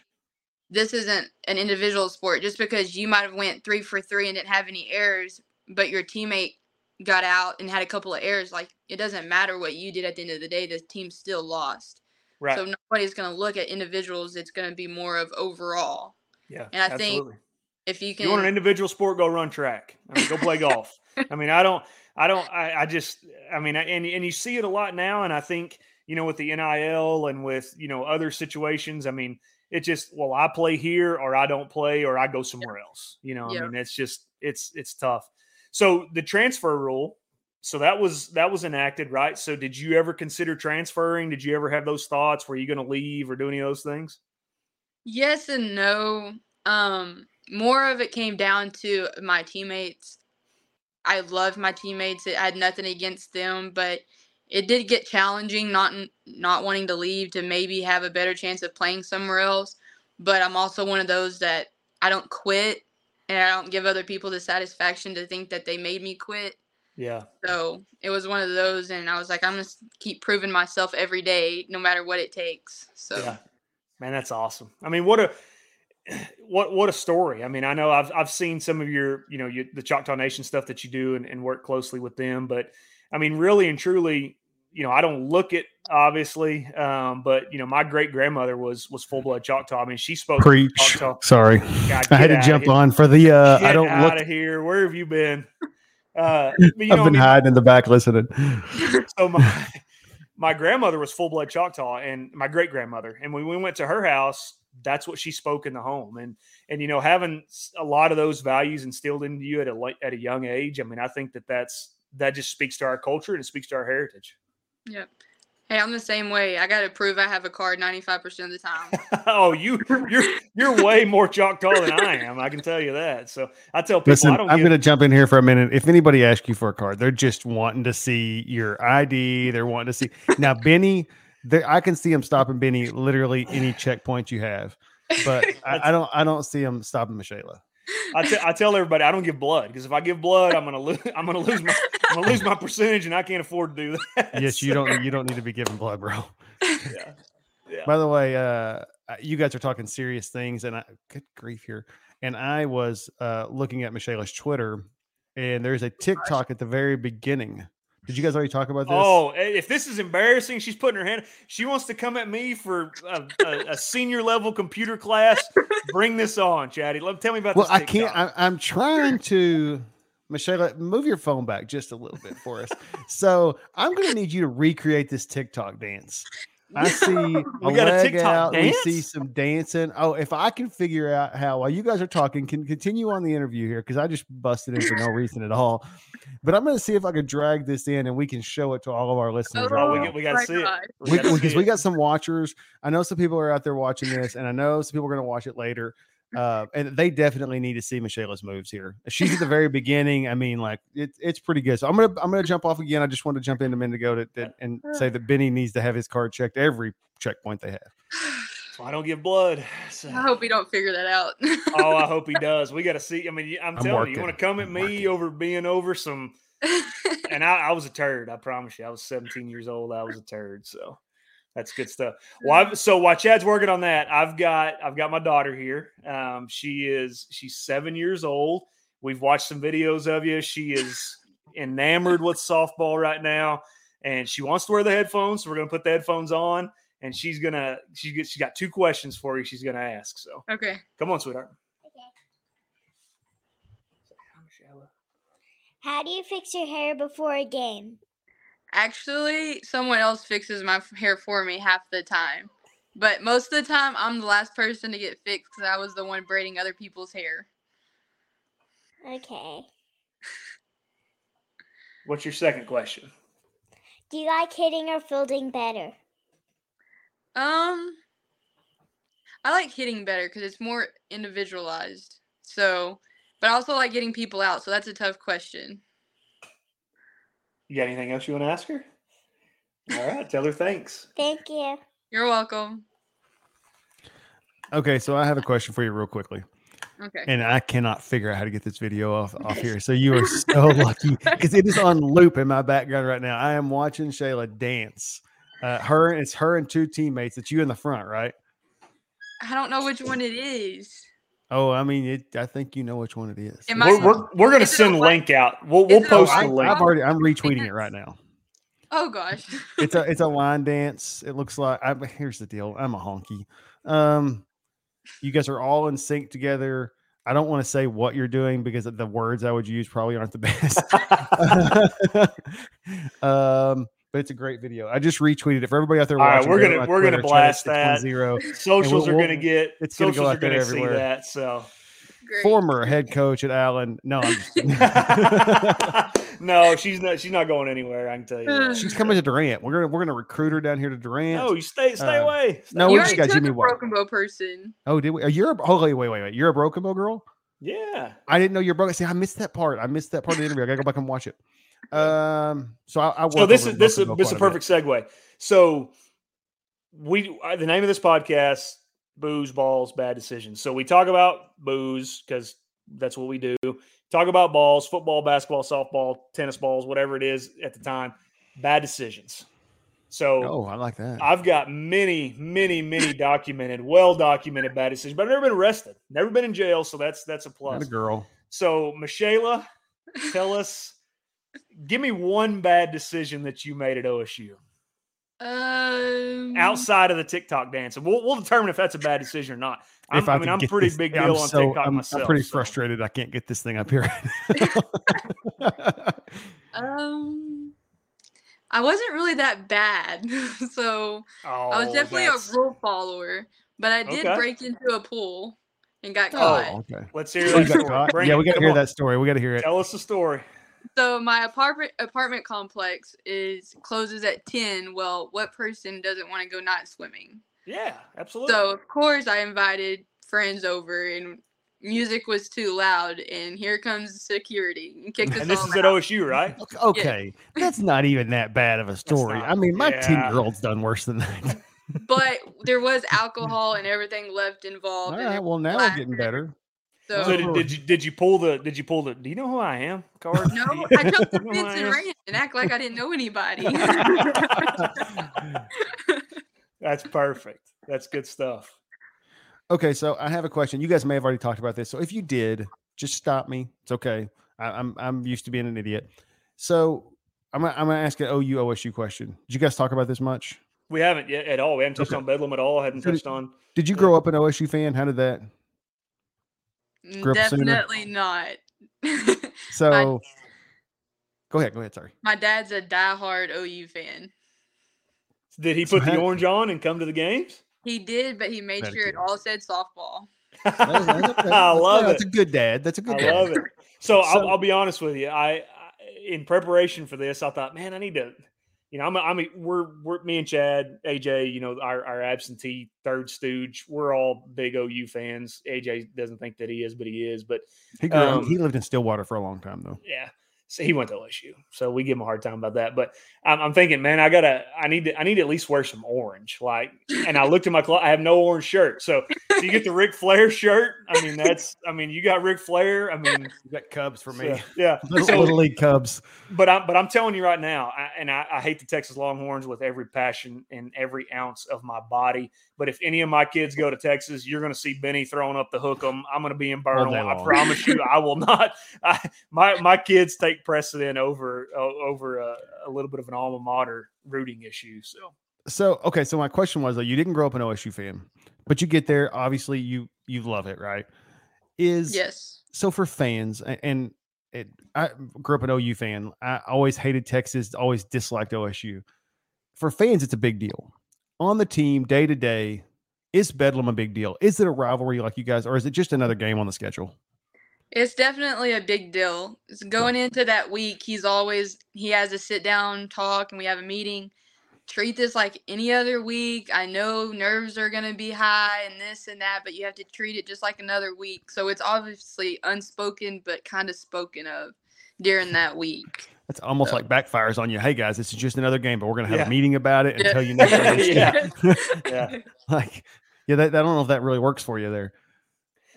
this isn't an individual sport. Just because you might have went three for three and didn't have any errors, but your teammate got out and had a couple of errors, like it doesn't matter what you did at the end of the day. The team still lost. right? So nobody's going to look at individuals. It's going to be more of overall. yeah, and I think absolutely. If you can, you want an individual sport, go run track. I mean, go play golf. I mean, I don't, I don't, I, I just, I mean, and and you see it a lot now, and I think you know with the NIL and with you know other situations. I mean, it just well, I play here or I don't play or I go somewhere else. You know, I mean, it's just it's it's tough. So the transfer rule. So that was that was enacted, right? So did you ever consider transferring? Did you ever have those thoughts? Were you going to leave or do any of those things? Yes and no. Um, more of it came down to my teammates. I loved my teammates. I had nothing against them, but it did get challenging not not wanting to leave to maybe have a better chance of playing somewhere else. But I'm also one of those that I don't quit and I don't give other people the satisfaction to think that they made me quit. Yeah. So it was one of those, and I was like, I'm gonna keep proving myself every day, no matter what it takes. So Yeah, man, that's awesome. I mean, what a what what a story. I mean, I know I've I've seen some of your you know you, the Choctaw Nation stuff that you do and, and work closely with them, but I mean, really and truly, you know, I don't look it obviously, um, but you know, my great grandmother was was full blood Choctaw. I mean, she spoke Preach. Choctaw. Sorry, God, I had to jump on for the. Uh, I don't out look. of here. Where have you been? Uh, but, you I've I been mean, hiding in the back listening. so my my grandmother was full blood Choctaw, and my great grandmother. And when we went to her house, that's what she spoke in the home. And and you know, having a lot of those values instilled into you at a at a young age. I mean, I think that that's that just speaks to our culture and it speaks to our heritage. Yep. Hey, I'm the same way. I gotta prove I have a card 95% of the time. oh, you you're you're way more Choctaw than I am. I can tell you that. So I tell people Listen, I don't I'm give, going to jump in here for a minute. If anybody asks you for a card, they're just wanting to see your ID. They're wanting to see. Now, Benny, I can see him stopping Benny literally any checkpoint you have, but I, I don't. I don't see him stopping Michaela. I, I tell everybody I don't give blood because if I give blood, I'm gonna lose. I'm gonna lose my. I'm gonna lose my percentage, and I can't afford to do that. Yes, you don't. You don't need to be giving blood, bro. Yeah. Yeah. By the way, uh, you guys are talking serious things, and I good grief here. And I was uh, looking at Michaela's Twitter, and there's a TikTok at the very beginning. Did you guys already talk about this? Oh, eh, if this is embarrassing, she's putting her hand. She wants to come at me for a, a, a senior level computer class. Bring this on, Chatty. Let tell me about well, this. I can't. I, I'm trying to. Michelle, move your phone back just a little bit for us. So I'm going to need you to recreate this TikTok dance. I see a We got a TikTok out. We see some dancing. Oh, if I can figure out how while you guys are talking, can continue on the interview here because I just busted in for no reason at all. But I'm going to see if I can drag this in and we can show it to all of our listeners. Oh, right we get- we gotta my see it. God. We We, because we got some watchers. I know some people are out there watching this, and I know some people are going to watch it later. Uh, and they definitely need to see Michaela's moves here. She's at the very beginning. I mean, like it, it's pretty good. So I'm gonna I'm gonna jump off again. I just wanted to jump in a minute ago to, to- and say that Benny needs to have his card checked every checkpoint they have. So I don't give blood. So- I hope he don't figure that out. oh, I hope he does. We got to see. I mean, I'm, I'm telling you, you want to come at I'm me working. over being over some. And I, I was a turd. I promise you. I was 17 years old. I was a turd. So that's good stuff. Well, I've, so while Chad's working on that, I've got I've got my daughter here. Um, she is she's seven years old. We've watched some videos of you. She is enamored with softball right now, and she wants to wear the headphones. So we're gonna put the headphones on, and she's gonna she gets she got two questions for you. She's gonna ask. So okay. come on, sweetheart. Okay. How do you fix your hair before a game? Actually, someone else fixes my hair for me half the time. But most of the time, I'm the last person to get fixed because I was the one braiding other people's hair. Okay. What's your second question? Do you like hitting or fielding better? Um, I like hitting better because it's more individualized. So, but I also like getting people out. So that's a tough question. You got anything else you want to ask her? All right, tell her thanks. Thank you. You're welcome. Okay, so I have a question for you real quickly. Okay. and I cannot figure out how to get this video off off here. So you are so lucky because it is on loop in my background right now. I am watching Shayla dance. Uh, her, it's her and two teammates. It's you in the front, right? I don't know which one it is. Oh, I mean, it, I think you know which one it is. Am We're, we're, we're going to Is it a send a link out. We'll, we'll a post the link. I've already, I'm retweeting it right now. Oh gosh. It's a, it's a line dance. It looks like. I, here's the deal. I'm a honky. Um, you guys are all in sync together. I don't want to say what you're doing because the words I would use probably aren't the best. um, but it's a great video. I just retweeted it for everybody out there. All right, watching, we're gonna- we're gonna blast Chad that. 610. Socials we'll- are going to get. it's gonna socials go are out there going to see everywhere. that. So. Great. Former head coach at Allen. No, I'm just no, she's not. She's not going anywhere. I can tell you. That. she's coming to Durant. We're gonna we're gonna recruit her down here to Durant. No, you stay. Stay Uh, away. Stay no, you we just got Jimmy a broken bow person. Oh, did we? Oh, you're a, oh wait, wait, wait, wait. You're a broken bow girl. Yeah. I didn't know you're broken. See, I missed that part. I missed that part of the interview. I gotta go back and watch it. Um, so I, I So this is this is this is a perfect segue. So we uh, the name of this podcast, booze, balls, bad decisions. So we talk about booze because that's what we do. Talk about balls, football, basketball, softball, tennis balls, whatever it is at the time. Bad decisions. So Oh, I like that. I've got many, many, many documented, well documented bad decisions, but I've never been arrested, never been in jail, so that's that's a Not plus. a girl. So, Michaela, tell us, give me one bad decision that you made at OSU Um, outside of the TikTok dance, and we'll, we'll determine if that's a bad decision or not. I'm, I, I mean, I'm pretty this- big I'm deal on so- TikTok I'm, myself. I'm pretty so- frustrated. I can't get this thing up here. Um, I wasn't really that bad, so Oh, I was definitely that's- a rule follower. But I did Okay. break into a pool and got Oh. caught. oh, okay. Let's hear Oh, that story. yeah, we got to hear on. that story. We got to hear it. Tell us the story. So my apartment apartment complex is closes at ten. Well, what person doesn't want to go night swimming? Yeah, absolutely. So of course I invited friends over, and music was too loud, and here comes security and kicked us and this all is at. OSU, right? Okay, Okay, that's not even that bad of a story. not- I mean, my yeah. ten year old's done worse than that. But there was alcohol and everything left involved. All and right, it well now we're getting better. So, So did, did you did you pull the did you pull the do you know who I am card? no, I jumped the you know fence and ran and act like I didn't know anybody. That's perfect. That's good stuff. Okay, so I have a question. You guys may have already talked about this. So if you did, just stop me. It's okay. I, I'm I'm used to being an idiot. So I'm gonna, I'm gonna ask an OU OSU question. Did you guys talk about this much? We haven't yet at all. We haven't touched Okay. on Bedlam at all. I Hadn't So did- touched on. Did you grow up an OSU fan? How did that? Grew up sooner? Definitely not. So go ahead. Go ahead. Sorry. My dad's a diehard OU fan. Did he put the orange on and come to the games? He did, but he made sure it all said softball. That's- that's okay. I love That's it. That's a good dad. That's a good I dad. love it. So, I'll, I'll be honest with you. I, I in preparation for this, I thought, man, I need to. You know, I'm, a, I'm we're we're me and Chad, AJ. You know, our, our absentee third stooge. We're all big OU fans. AJ doesn't think that he is, but he is. But He grew Um, he lived in Stillwater for a long time though. yeah. So he went to OSU, so we give him a hard time about that. But I'm, I'm thinking, man, I gotta, I need to, I need to at least wear some orange. Like, and I looked at my closet, I have no orange shirt. So, so you get the Ric Flair shirt. I mean, that's, I mean, you got Ric Flair. I mean, You got Cubs for so, me. yeah. Little, So, little league Cubs. but I'm, but I'm telling you right now, I, and I, I hate the Texas Longhorns with every passion and every ounce of my body. But if any of my kids go to Texas, you're going to see Benny throwing up the hook. I'm going to be in Burnham. I promise you, I will not. I, my my kids take precedent over over a, a little bit of an alma mater rooting issue. So So okay, so my question was though, you didn't grow up an OSU fan, but you get there, obviously you you love it, right? Is Yes. so for fans a- and it, I grew up an OU fan. I always hated Texas, always disliked OSU. For fans, it's a big deal. On the team, day to day, is Bedlam a big deal? Is it a rivalry like you guys, or is it just another game on the schedule? It's definitely a big deal. It's going into that week, he's always he has a sit down talk and we have a meeting. Treat this like any other week. I know nerves are gonna be high and this and that, but you have to treat it just like another week. So it's obviously unspoken but kind of spoken of during that week. That's almost like backfires on you. Hey guys, this is just another game, but we're gonna have Yeah. a meeting about it and Yeah. tell you next week. Yeah. Yeah. like, yeah, that, I don't know if that really works for you there.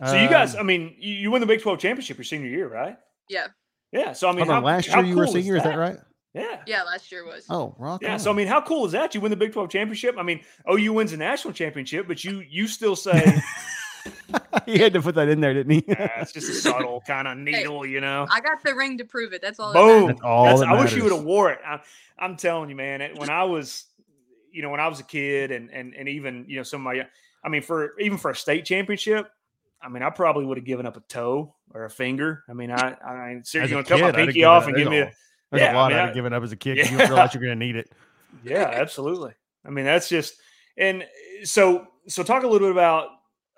So you guys, Um, I mean, you, you win the Big Twelve championship your senior year, right? Yeah. Yeah. So I mean, how- last how year you were cool is senior, is that right? Yeah. Yeah, last year was. Oh, rock Yeah. on. So I mean, how cool is that? You win the Big Twelve championship. I mean, OU wins a national championship, but you you still say he had to put that in there, didn't he? "Ah, it's just a subtle kind of needle, you know. I got the ring to prove it. That's all. Boom. matters. That's all That's, that I wish you would have wore it. I, I'm telling you, man. It, when I was, you know, when I was a kid, and and and even you know some of my, I mean, for even for a state championship, I mean, I probably would have given up a toe or a finger. I mean, I I mean, As seriously, a you want to cut my pinky off and give me a- There's Yeah, a I lot mean, I'd I- have given up as a kid. 'cause You don't realize you're going to need it. Yeah, absolutely. I mean, that's just and so so talk a little bit about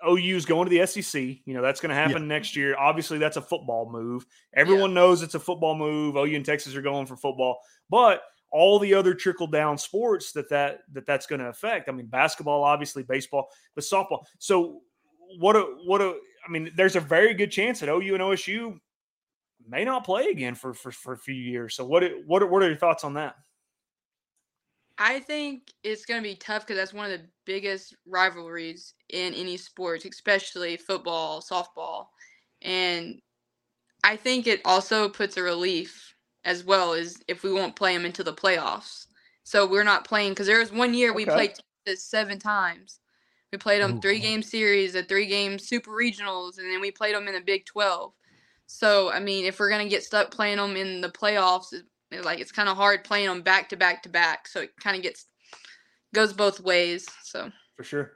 OU's going to the SEC. You know, that's going to happen next year. Obviously, that's a football move. Everyone knows it's a football move. OU and Texas are going for football, but all the other trickle down sports that that that that's going to affect. I mean, basketball, obviously, baseball, but softball. So what a what a I mean, there's a very good chance that OU and OSU may not play again for for, for a few years. So what what what are your thoughts on that? I think it's going to be tough because that's one of the biggest rivalries in any sports, especially football, softball. And I think it also puts a relief as well as if we won't play them into the playoffs. So we're not playing because there was one year we Okay. played Texas seven times. We played them Ooh, three game series, a three game super regionals, and then we played them in the Big 12. So, I mean, if we're going to get stuck playing them in the playoffs, it- it- like it's kind of hard playing them back to back to back. So it kind of gets goes both ways. So for sure.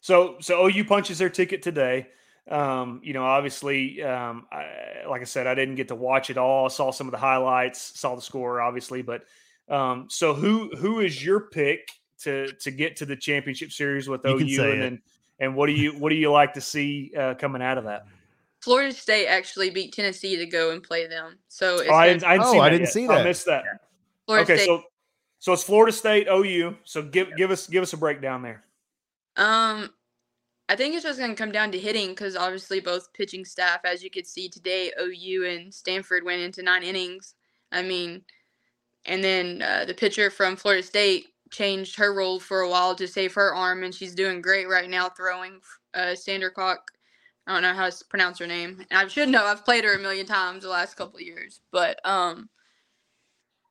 So so OU punches their ticket today. Um, you know, obviously, um, I, like I said, I didn't get to watch it all. I saw some of the highlights, saw the score, obviously, but um, so who who is your pick to to get to the championship series with You OU, say and then and what do you what do you like to see uh, coming out of that? Florida State actually beat Tennessee to go and play them. So it's Oh, I didn't, I didn't Oh, see I that didn't yet. see I missed that. Florida okay, State. so so it's Florida State, OU. So give give us give us a breakdown there. Um, I think it's just going to come down to hitting because obviously both pitching staff, as you could see today, OU and Stanford went into nine innings. I mean, and then uh, the pitcher from Florida State changed her role for a while to save her arm, and she's doing great right now throwing. Uh, Sandercock, I don't know how to pronounce her name, and I should know. I've played her a million times the last couple of years, but um,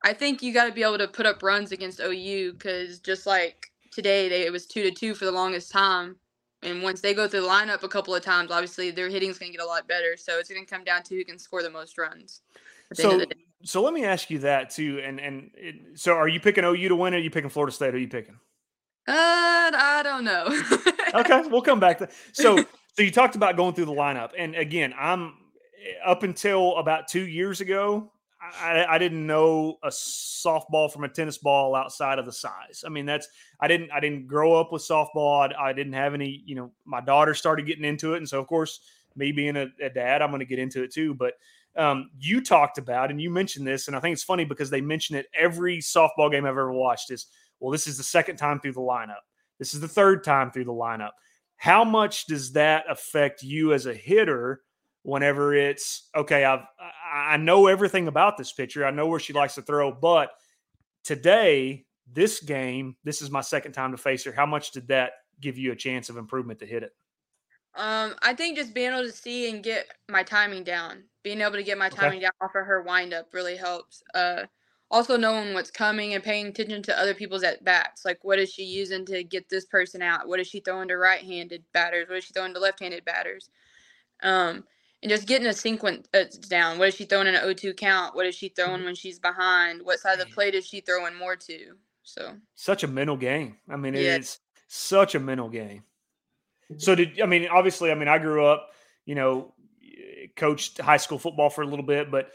I think you got to be able to put up runs against OU because just like today, they, it was two to two for the longest time. And once they go through the lineup a couple of times, obviously their hitting's going to get a lot better. So it's going to come down to who can score the most runs. At the end So of the day. So let me ask you that too. And and it, so are you picking OU to win? Or are you picking Florida State? Who are you picking? Uh, I don't know. Okay, we'll come back to so so you talked about going through the lineup, and again, I'm up until about two years ago. I, I didn't know a softball from a tennis ball outside of the size. I mean, that's I didn't I didn't grow up with softball. I, I didn't have any. You know, my daughter started getting into it, and so of course, me being a, a dad, I'm going to get into it too. But um, you talked about and you mentioned this, and I think it's funny because they mention it every softball game I've ever watched. Is well, this is the second time through the lineup. This is the third time through the lineup. How much does that affect you as a hitter whenever it's okay? I've I know everything about this pitcher. I know where she likes to throw, but today, this game, this is my second time to face her. How much did that give you a chance of improvement to hit it? um, I think just being able to see and get my timing down, being able to get my Okay. timing down off of her windup really helps. Uh, also knowing what's coming and paying attention to other people's at bats. Like, what is she using to get this person out? What is she throwing to right handed batters? What is she throwing to left handed batters? Um, and just getting a sequence uh, down. What is she throwing in an 0 2 count? What is she throwing when she's behind? What side of the plate is she throwing more to? So, Such a mental game. I mean, it Yeah. is such a mental game. So did I mean obviously I mean I grew up, you know, coached high school football for a little bit, but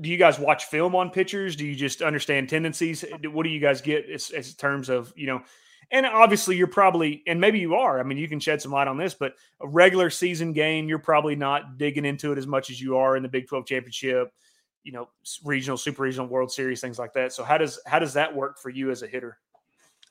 do you guys watch film on pitchers? Do you just understand tendencies? What do you guys get as, as terms of, you know, and obviously you're probably and maybe you are. I mean, you can shed some light on this, but a regular season game, you're probably not digging into it as much as you are in the Big 12 championship, you know, regional, super regional, World Series, things like that. So how does how does that work for you as a hitter?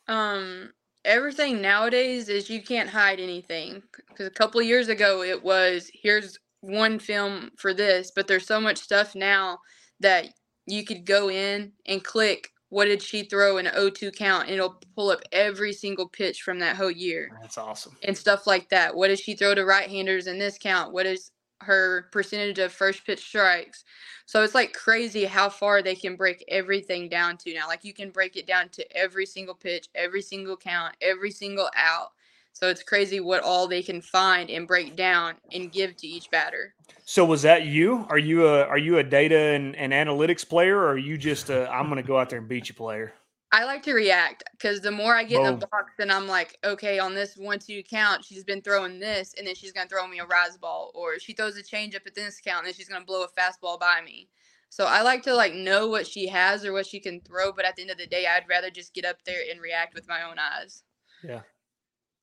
um, everything nowadays is you can't hide anything. Because a couple of years ago, it was here's one film for this, but there's so much stuff now that you could go in and click what did she throw in an 0-2 count, and it'll pull up every single pitch from that whole year That's awesome. and stuff like that. What does she throw to right-handers in this count? What is her percentage of first pitch strikes? So it's like crazy how far they can break everything down to now. Like you can break it down to every single pitch, every single count, every single out. So it's crazy what all they can find and break down and give to each batter. So was that you? Are you a are you a data and, and analytics player, or are you just a I'm going to go out there and beat you player? I like to react because the more I get in the box, then I'm like, okay, on this one two count, she's been throwing this, and then she's gonna throw me a rise ball, or she throws a changeup at this count, and then she's gonna blow a fastball by me. So I like to like know what she has or what she can throw, but at the end of the day, I'd rather just get up there and react with my own eyes. Yeah,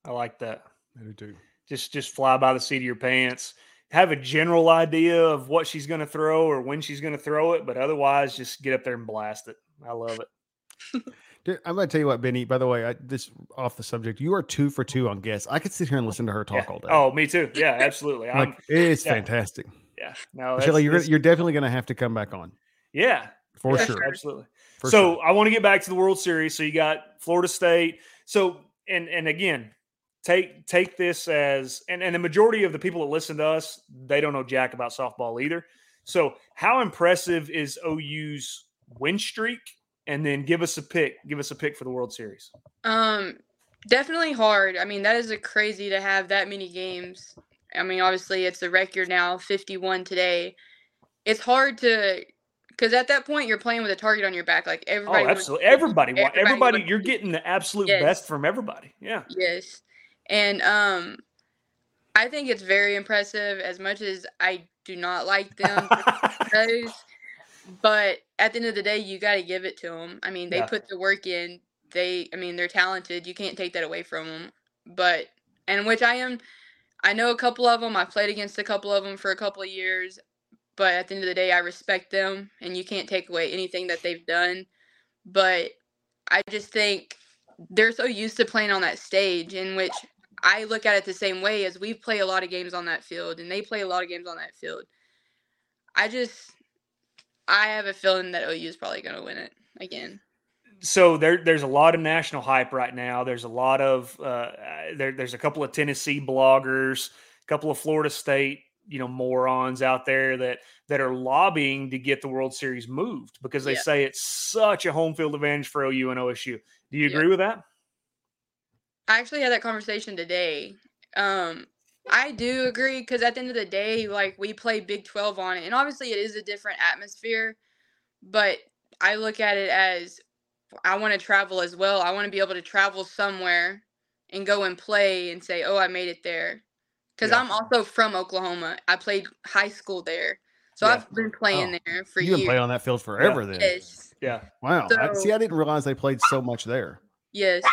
I like that. I do too. Just just fly by the seat of your pants. Have a general idea of what she's going to throw or when she's going to throw it, but otherwise, just get up there and blast it. I love it. Dude, I'm going to tell you what, Benny. By the way, I, this off the subject. You are two for two on guests. I could sit here and listen to her talk Yeah. all day. Oh, me too. Yeah, absolutely. I'm, like it's yeah. fantastic. yeah, no, Michelle, you're you're definitely going to have to come back on yeah, for yeah, sure. absolutely. For so sure. I want to get back to the World Series. So you got Florida State. So and and again, take take this as and and the majority of the people that listen to us, they don't know jack about softball either. So how impressive is OU's win streak? And then give us a pick. Give us a pick for the World Series. Um, definitely hard. I mean, that is a crazy to have that many games. I mean, obviously it's a record now, 51 today. It's hard to because at that point you're playing with a target on your back. Like Oh, everybody, wants- absolutely. Everybody, everybody everybody, you're getting the absolute Yes. best from everybody. Yeah. Yes. And um I think it's very impressive as much as I do not like them but at the end of the day you got to give it to them. I mean, they Yeah. put the work in. They I mean, they're talented. You can't take that away from them. But and which I am I know a couple of them. I've played against a couple of them for a couple of years, but at the end of the day I respect them and you can't take away anything that they've done. But I just think they're so used to playing on that stage in which I look at it the same way as we play a lot of games on that field and they play a lot of games on that field. I just I have a feeling that OU is probably going to win it again. so there there's a lot of national hype right now. There's a lot of uh, there, there's a couple of Tennessee bloggers, a couple of Florida State you know morons out there that that are lobbying to get the World Series moved because they Yeah. say it's such a home field advantage for OU and OSU. Do you Yeah. agree with that? I actually had that conversation today. Um, I do agree because at the end of the day, like we play Big 12 on it, and obviously it is a different atmosphere, but I look at it as I want to travel as well. I want to be able to travel somewhere and go and play and say, oh, I made it there. Because Yeah. I'm also from Oklahoma. I played high school there. So Yeah. I've been playing Oh, there for years. you can years. play on that field forever then. Yes. Yeah. Wow. I, see, I didn't realize they played so much there. Yes.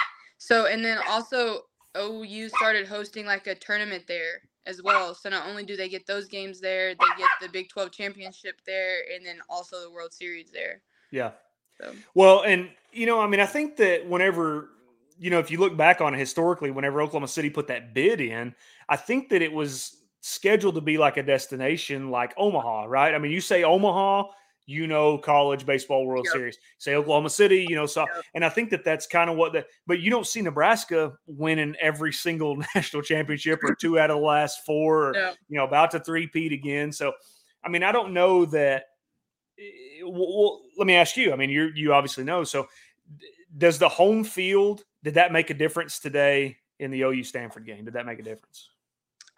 So and then also OU started hosting like a tournament there as well. So not only do they get those games there, they get the Big 12 championship there and then also the World Series there. Yeah. So Well, and you know, I mean, I think that whenever you know, if you look back on it historically, whenever Oklahoma City put that bid in, I think that it was scheduled to be like a destination like Omaha, right? I mean, you say Omaha, you know, college baseball World Yep. Series. Say Oklahoma City, you know, so Yep. and I think that that's kind of what the but you don't see Nebraska winning every single national championship or two out of the last four or no. you know, about to three-peat again. So, I mean, I don't know that. eh, Well, well, let me ask you. I mean, you you obviously know. So, does the home field did that make a difference today in the OU Stanford game? Did that make a difference?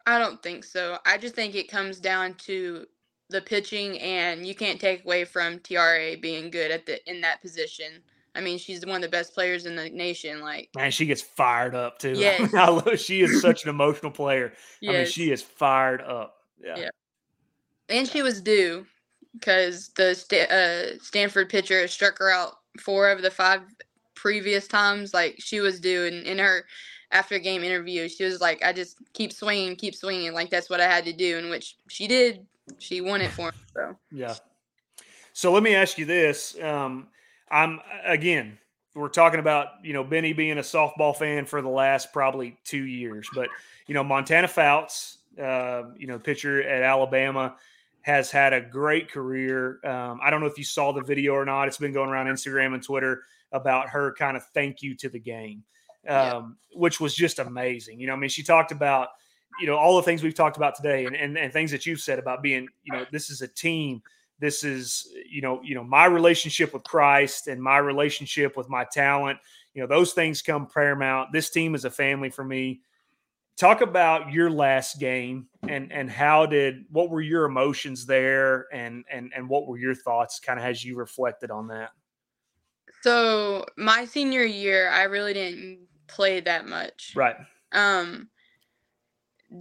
I don't think so. I just think it comes down to the pitching and you can't take away from Tiare being good at the in that position. I mean, she's one of the best players in the nation. Like, Man, she gets fired up too. Yes. I love, she is such an emotional player. I mean, she is fired up. Yeah. Yeah. and she was due because the Sta- uh, Stanford pitcher struck her out four of the five previous times. Like she was due, and in her after game interview, she was like, "I just keep swinging, keep swinging. Like that's what I had to do." In which she did. She won it for him. So Yeah. So let me ask you this. Um, I'm again, we're talking about you know Benny being a softball fan for the last probably two years, but you know Montana Fouts, uh, you know pitcher at Alabama, has had a great career. Um, I don't know if you saw the video or not. It's been going around Instagram and Twitter about her kind of thank you to the game, um, yeah. which was just amazing. You know, I mean, she talked about you know all the things we've talked about today and, and, and things that you've said about being you know this is a team. This is you know you know my relationship with christ and my relationship with my talent you know those things come paramount. This team is a family for me. Talk about your last game and and how did what were your emotions there and and and what were your thoughts kind of as you reflected on that? So my senior year i really didn't play that much. Right. Um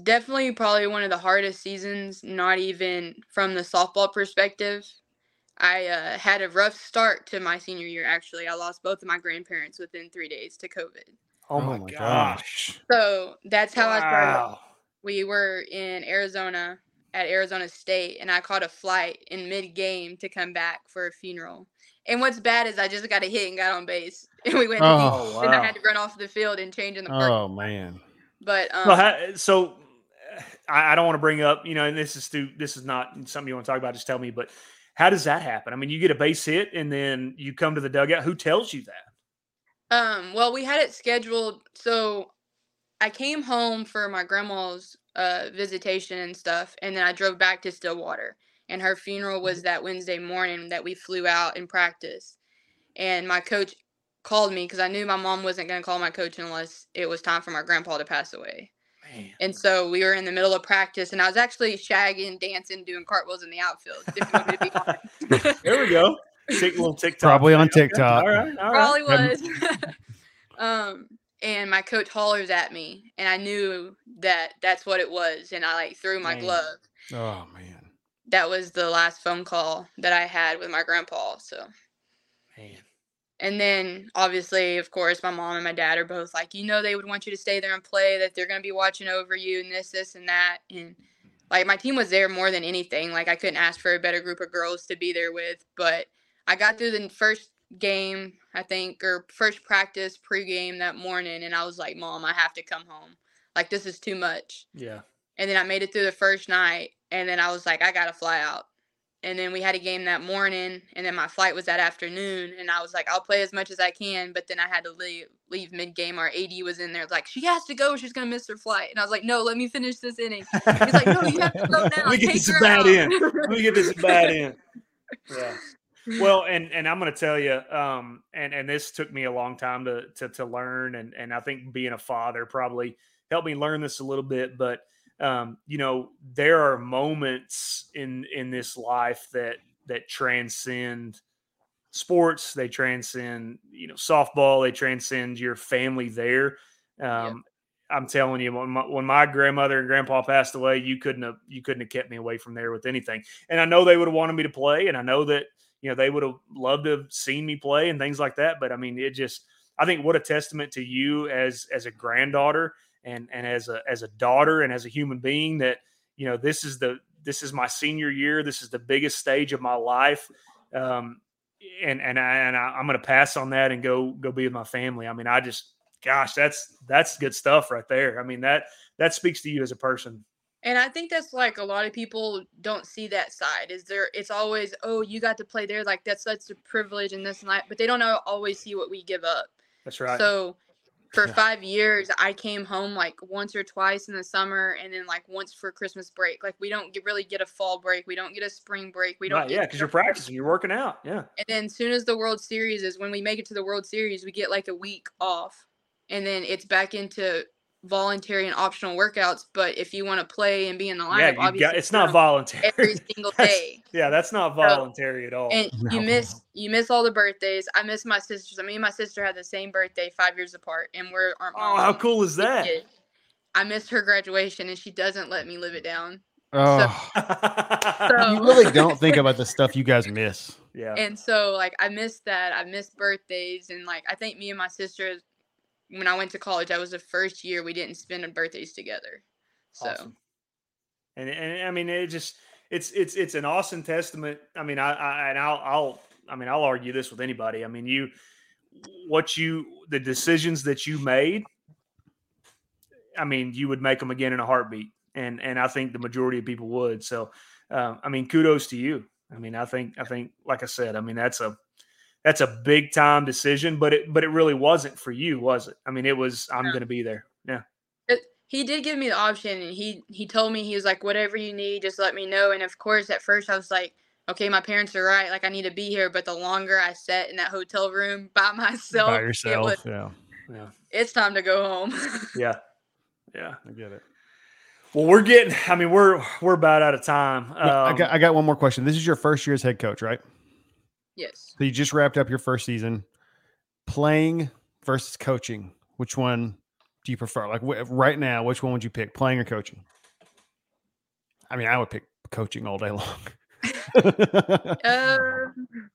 definitely probably one of the hardest seasons, not even from the softball perspective. I uh, had a rough start to my senior year, actually. I lost both of my grandparents within three days to COVID. Oh, oh my, gosh. gosh. So that's how wow. I started. We were in Arizona at Arizona State, and I caught a flight in mid game to come back for a funeral. And what's bad is I just got a hit and got on base, and we went. Oh, wow. And I had to run off the field and change in the park. Oh man. But um, well, so I, I don't want to bring up, you know, and this is this is not something you want to talk about. Just tell me, but how does that happen? I mean, you get a base hit and then you come to the dugout. Who tells you that? Um, well, we had it scheduled. So I came home for my grandma's uh, visitation and stuff, and then I drove back to Stillwater. And her funeral was mm-hmm. that Wednesday morning that we flew out and practice. And my coach called me because I knew my mom wasn't going to call my coach unless it was time for my grandpa to pass away. And so we were in the middle of practice, and I was actually shagging, dancing, doing cartwheels in the outfield. there we go. Take a little TikTok. Probably on TikTok. Okay. All right. All right. Probably was. um, and my coach hollers at me, and I knew that that's what it was, and I like threw my man. glove. Oh man. That was the last phone call that I had with my grandpa. So. Man. And then obviously, of course, my mom and my dad are both like, you know, they would want you to stay there and play, that they're going to be watching over you and this, this, and that. And like my team was there more than anything. Like I couldn't ask for a better group of girls to be there with. But I got through the first game, I think, or first practice pregame that morning, and I was like, Mom, I have to come home. Like this is too much. Yeah. And then I made it through the first night, and then I was like, I gotta fly out and then we had a game that morning and then my flight was that afternoon and i was like i'll play as much as i can but then i had to leave leave mid game our ad was in there like she has to go she's gonna miss her flight and i was like no let me finish this inning. He's like no you have to go now. let me get this bad in let me get this bad in yeah. Well and and i'm going to tell you um and and this took me a long time to to to learn and and i think being a father probably helped me learn this a little bit but um, you know, there are moments in in this life that that transcend sports. They transcend, you know, softball. They transcend your family there. Um, I'm telling you, when my, when my, grandmother and grandpa passed away, you couldn't have you couldn't have kept me away from there with anything. And I know they would have wanted me to play, and I know that you know they would have loved to have seen me play and things like that. But I mean, it just I think what a testament to you as as a granddaughter and and as a as a daughter and as a human being that you know this is the this is my senior year. This is the biggest stage of my life. Um, and and I, and I, am going to pass on that and go go be with my family. I mean, I just, gosh, that's that's good stuff right there. I mean that that speaks to you as a person. And I think that's like a lot of people don't see that side. Is there? It's always, oh, you got to play there. Like that's that's a privilege and this and that. But they don't always see what we give up. That's right. So for five years i came home like once or twice in the summer and then like once for christmas break. Like we don't get, really get a fall break. We don't get a spring break. We don't right, yeah because you're practicing you're working out yeah. And then as soon as the world series is when we make it to the world series we get like a week off. And then it's back into voluntary and optional workouts, but if you want to play and be in the lineup, yeah, obviously got, it's not voluntary every single day. yeah, that's not voluntary so, at all. And no. you miss you miss all the birthdays. I miss my sisters. I mean, my sister had the same birthday five years apart, and we're oh, how cool is that? I missed her graduation, and she doesn't let me live it down. Oh, so, so, you really don't think about the stuff you guys miss. Yeah. And so, like, I missed that. I missed birthdays, and like, I think me and my sister when I went to college, that was the first year we didn't spend birthdays together. So, awesome. and and I mean, it just it's it's it's an awesome testament. I mean, I, I and I'll I'll I mean I'll argue this with anybody. I mean, you what you the decisions that you made. I mean, you would make them again in a heartbeat, and and I think the majority of people would. So, um, I mean, kudos to you. I mean, I think I think like I said, I mean that's a that's a big time decision, but it but it really wasn't for you, was it? I mean, it was I'm No. going to be there. Yeah. he did give me the option and he he told me he was like whatever you need just let me know and of course at first i was like okay my parents are right like i need to be here but the longer i sat in that hotel room by myself By yourself. was, yeah. Yeah. it's time to go home Yeah. Yeah. I get it. Well, we're getting. I mean, we're we're about out of time. No, I Um, got I got one more question. This is your first year as head coach, right? Yes So you just wrapped up your first season. Playing versus coaching, which one do you prefer? Like wh- right now, which one would you pick, playing or coaching? I mean, I would pick coaching all day long. Um,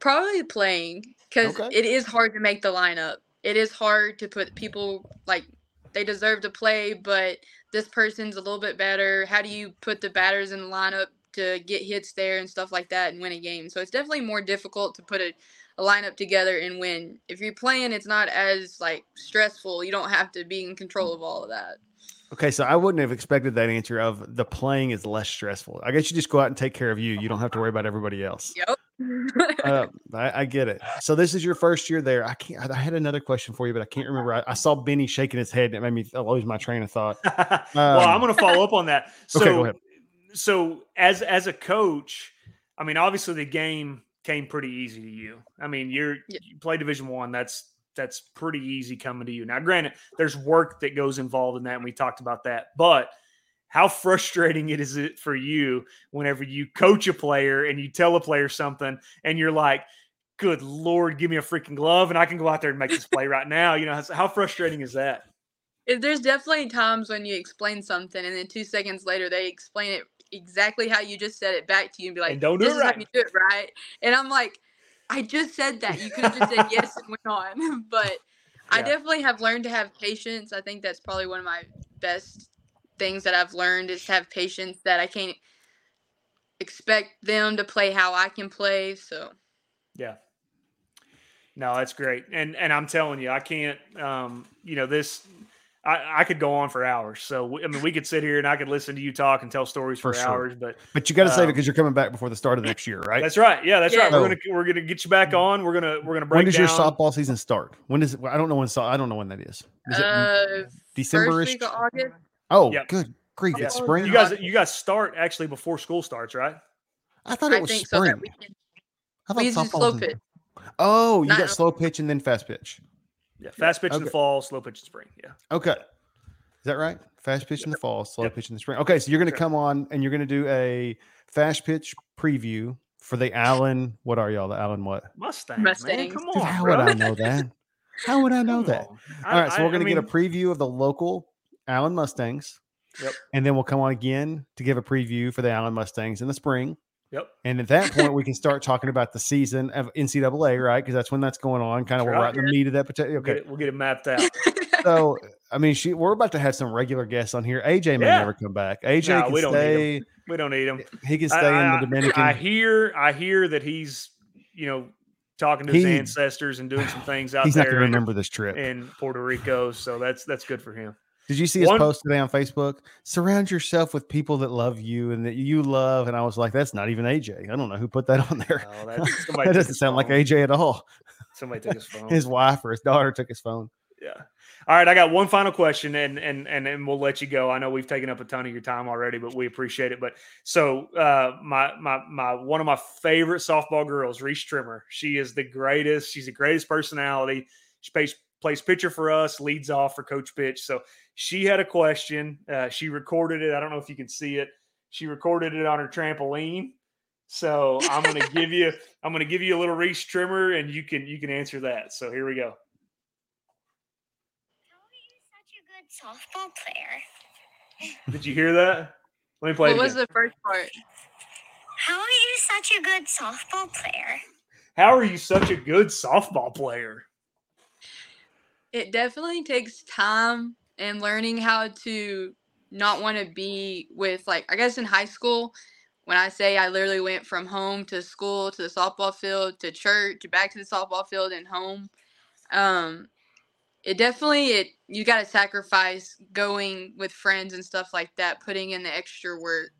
probably playing because Okay. it is hard to make the lineup. It is hard to put people like they deserve to play, but this person's a little bit better. How do you put the batters in the lineup to get hits there and stuff like that and win a game? So it's definitely more difficult to put a, a lineup together and win. If you're playing, it's not as like stressful. You don't have to be in control of all of that. okay, so I wouldn't have expected that answer of the playing is less stressful. I guess you just go out and take care of you. You don't have to worry about everybody else. Yep. Uh, I, I get it. So this is your first year there. I can't. I had another question for you, but I can't remember. I, I saw Benny shaking his head, and it made me lose my train of thought. well, I'm Um, going to follow up on that. So, Okay, go ahead. So as as a coach, I mean, obviously the game came pretty easy to you. I mean, you're Yeah. you play Division One. That's that's pretty easy coming to you. Now, granted, there's work that goes involved in that, and we talked about that. But how frustrating it is it for you whenever you coach a player and you tell a player something, and you're like. Good Lord, give me a freaking glove and I can go out there and make this play right now. You know, how- frustrating is that? There's definitely times when you explain something and then two seconds later they explain it exactly how you just said it back to you and be like, And don't do this it is right." how you do it right. And I'm like, I just said that. You could have just said yes and went on. But I definitely have learned to have patience. I think that's probably one of my best things that I've learned is to have patience that I can't expect them to play how I can play. So Yeah. No, that's great. And and I'm telling you, I can't um, you know, this I, I could go on for hours. So I mean, we could sit here and I could listen to you talk and tell stories for, For sure. hours. But But you got to save it Um, because you're coming back before the start of next year, right? that's right. Yeah, that's right. Yeah. We're gonna we're gonna get you back on. We're gonna we're gonna break when does your softball season start? When does it? I don't know when. so- I don't know when that is. Is it uh, December? first week of August. Oh, Yep. good grief! Yeah. It's spring. You guys you guys start actually before school starts, right? I thought it I was think so. spring. That. I thought We softball slow pitch. Oh, you Not- got slow pitch and then fast pitch. Yeah. Fast pitch in the fall, slow pitch in spring. Yeah. Okay, is that right? Fast pitch in the fall, slow Yep. pitch in the spring. Okay, so you're going to Sure. come on and you're going to do a fast pitch preview for the Allen. What are y'all? The Allen what? Mustangs. Man. Mustangs. Come Dude, on. how bro. would I know that? How would I know Come that? on. All right, so I- we're going I to get a preview of the local Allen Mustangs. Yep. And then we'll come on again to give a preview for the Allen Mustangs in the spring. Yep. And at that point, we can start talking about the season of NCAA, right? Because that's when that's going on. Kind of That's we're right. right in the meat of that particular. We'll get Okay. it, we'll get it mapped out. So, I mean, she we're about to have some regular guests on here. AJ may Yeah. never come back. AJ No, can we don't need him. we don't need them. He can stay I, in the Dominican. I hear, I hear that he's, you know, talking to his He- ancestors and doing some things out He's not there going to remember this trip. in Puerto Rico. So that's that's good for him. Did you see his One- post today on Facebook? Surround yourself with people that love you and that you love. And I was like, that's not even AJ. I don't know who put that on there. Oh, that, that doesn't sound like. AJ at all. Somebody took his phone. His wife or his daughter took his phone. Yeah. All right, I got one final question, and and and and we'll let you go. I know we've taken up a ton of your time already, but we appreciate it. But so uh, my my my one of my favorite softball girls, Reese Trimmer. She is the greatest. She's the greatest personality. She plays plays pitcher for us, leads off for Coach Pitch. So she had a question. Uh, she recorded it. I don't know if you can see it. She recorded it on her trampoline. So I'm going to give you I'm going to give you a little Reese Trimmer, and you can you can answer that. So here we go. How are you such a good softball player? Did you hear that? Let me play what it was again. the first part? How are you such a good softball player? How are you such a good softball player? It definitely takes time and learning how to not want to be with like I guess in high school when I say I literally went from home to school to the softball field to church back to the softball field and home. Um it definitely it you got to sacrifice going with friends and stuff like that, putting in the extra work.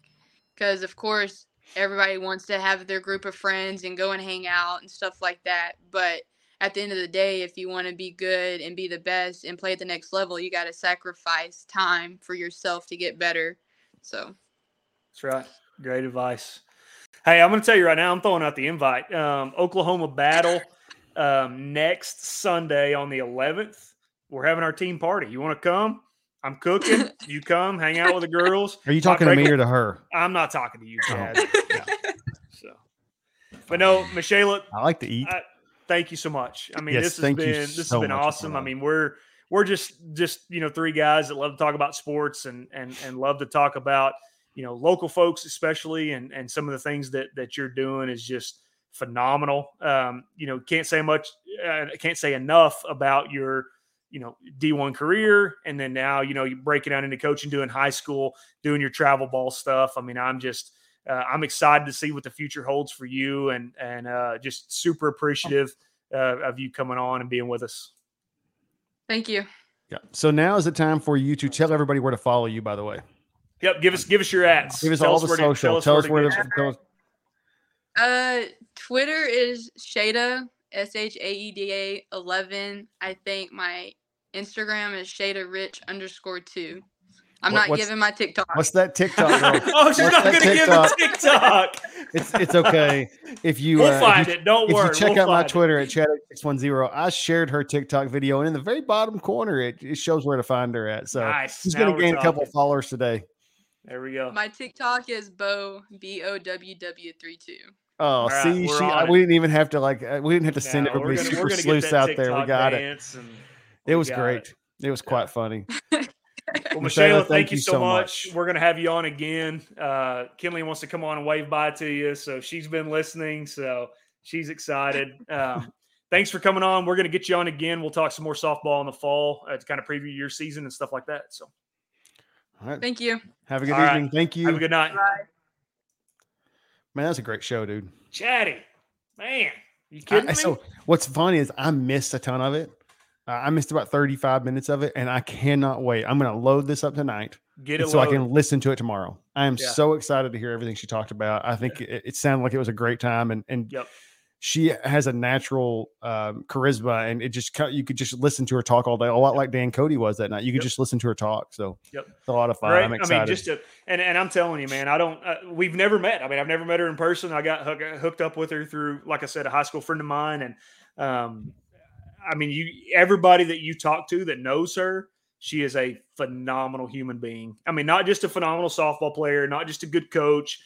because of course everybody wants to have their group of friends and go and hang out and stuff like that. But at the end of the day, if you want to be good and be the best and play at the next level, you got to sacrifice time for yourself to get better. So That's right. Great advice. Hey, I'm going to tell you right now, I'm throwing out the invite. Um, Oklahoma battle um, next Sunday on the 11th. We're having our team party. You want to come? I'm cooking. You come, hang out with the girls. Are you talking to me or to her? I'm not talking to you, Oh. Chad. Yeah. So, but no, Michelle, I like to eat. I- thank you so much. I mean, Yes, this has been this so has been awesome. I mean, we're we're just just you know three guys that love to talk about sports and and and love to talk about you know local folks especially and and some of the things that that you're doing is just phenomenal. Um, you know, can't say much, uh, can't say enough about your you know D1 career and then now you know you break it down into coaching, doing high school, doing your travel ball stuff. I mean, I'm just uh, I'm excited to see what the future holds for you and and uh, just super appreciative uh, of you coming on and being with us. thank you. Yeah. So now is the time for you to tell everybody where to follow you. By the way, Yep, give us give us your ads. give us Tell all the where to- social. Tell us where to to. Tell us, Uh, Twitter is Shaeda S H A E D A eleven. I think my Instagram is Shaeda Rich underscore two. I'm What- not giving my TikTok. what's that TikTok? Girl? oh, she's What's not going to give TikTok? a TikTok. It's it's okay if you. we'll uh, if find you- it. Don't If worry. you check we'll out my find it. Twitter at Chad610, I shared her TikTok video, and in the very bottom corner, it, it shows where to find her at. So nice. she's going to gain a couple talking. followers today. There we go. My TikTok is Bo B O W W three two. Oh, All right, see, she, I, we didn't even have to like, uh, we didn't have to send Now, we're everybody gonna- super we're gonna get sleuths out there. We got it. It was got great. It, was quite funny. Well, Michelle, Michelle, thank thank you you so so much. much. We're going to have you on again. Uh, Kinley wants to come on and wave bye to you. So she's been listening. So she's excited. Um, thanks for coming on. We're going to get you on again. We'll talk some more softball in the fall uh, to kind of preview your season and stuff like that. So All right. Thank you. Have a good All right. evening. Thank you. have a good night. Man, that's a great show, dude. Chatty, man, you I- kidding I- me? so what's funny is I missed a ton of it. Uh, I missed about 35 minutes of it, and I cannot wait. I'm going to load this up tonight get it so I can listen to it tomorrow. I am Yeah. so excited to hear everything she talked about. I think it, it sounded like it was a great time, and and Yep. she has a natural um, charisma, and it just you could just listen to her talk all day, a lot like Dan Cody was that night. You could Yep. just listen to her talk. So Yep. it's a lot of fun. Great. I'm excited. I mean, just to, and and I'm telling you, man, I don't. Uh, we've never met. I mean, I've never met her in person. I got hook, hooked up with her through, like I said, a high school friend of mine, and um, I mean, you everybody that you talk to that knows her, she is a phenomenal human being. I mean, not just a phenomenal softball player, not just a good coach,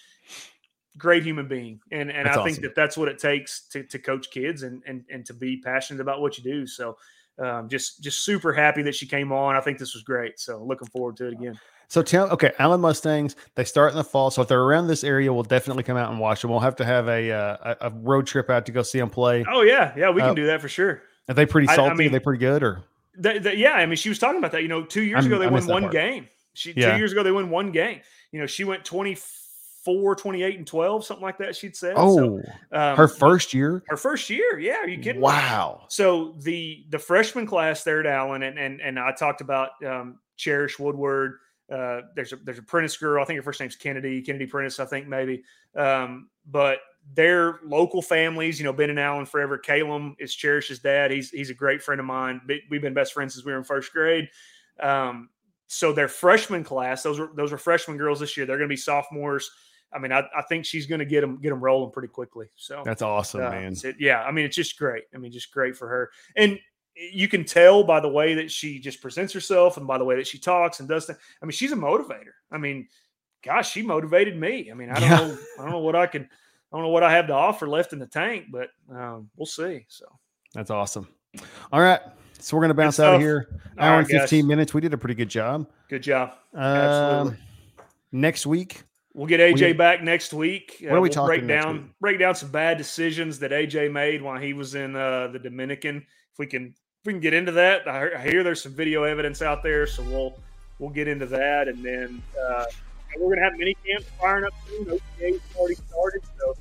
great human being, and and That's I think that that's what it takes to to coach kids and and and to be passionate about what you do. So. Um, just just super happy that she came on. I think this was great. So looking forward to it again. So tell okay, Allen Mustangs. They start in the fall, so if they're around this area, we'll definitely come out and watch them. We'll have to have a uh, a road trip out to go see them play. Oh yeah, yeah, we Uh, can do that for sure. Are they pretty I- I salty? Are they pretty good? Or They- they- yeah, I mean, she was talking about that. You know, two years I'm- ago they won one part. game. She Yeah. two years ago they won one game. You know, she went 24, 28, and 12, something like that, she'd said. oh, so, um, her first year. her first year. Yeah, are you kidding? me? Wow. So the the freshman class there at Allen, and and, and I talked about um, Cherish Woodward. Uh, there's a there's a Prentice girl. I think her first name's Kennedy Kennedy Prentice. I think maybe. Um, but they're local families. You know, Ben and Allen forever. Caleb is Cherish's dad. He's he's a great friend of mine. We've been best friends since we were in first grade. Um, so their freshman class, those were those were freshman girls this year. They're going to be sophomores. I mean, I, I think she's going to get them get them rolling pretty quickly. So That's awesome, uh, man. yeah, I mean, it's just great. I mean, just great for her. And you can tell by the way that she just presents herself and by the way that she talks and does things. I mean, she's a motivator. I mean, gosh, she motivated me. I mean, I don't Yeah. know, I don't know what I can, I don't know what I have to offer left in the tank, but um, we'll see. So That's awesome. All right. So we're gonna bounce out of here. All Hour right, and 15 guys. minutes. We did a pretty good job. good job. Um, Absolutely. next week, We'll get AJ We- back next week. What are we we'll talking break down week? break down some bad decisions that AJ made while he was in uh, the Dominican. If we can if we can get into that, I, I hear there's some video evidence out there, so we'll we'll get into that, and then uh, we're gonna have mini camps firing up soon. OTA's already started, so uh,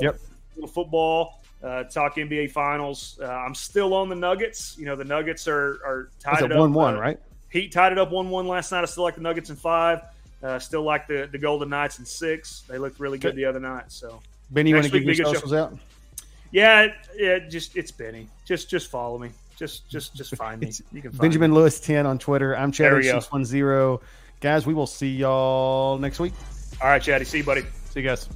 Yep. little football. Uh, talk NBA finals. Uh, I'm still on the Nuggets. You know the Nuggets are are tied was it it up, one one, uh, right? Heat tied it up one one last night. I still like the Nuggets in five. Uh, still like the, the Golden Knights in six. They looked really good the other night. So Benny, you want to Next give week, your biggest socials out? yeah, it, it just it's Benny. Just just follow me. Just just just find me. You can find Benjamin Me. Lewis 10 on Twitter. I'm There Chad we go. 610. Guys, we will see y'all next week. All right, Chatty. See you, buddy. See you guys.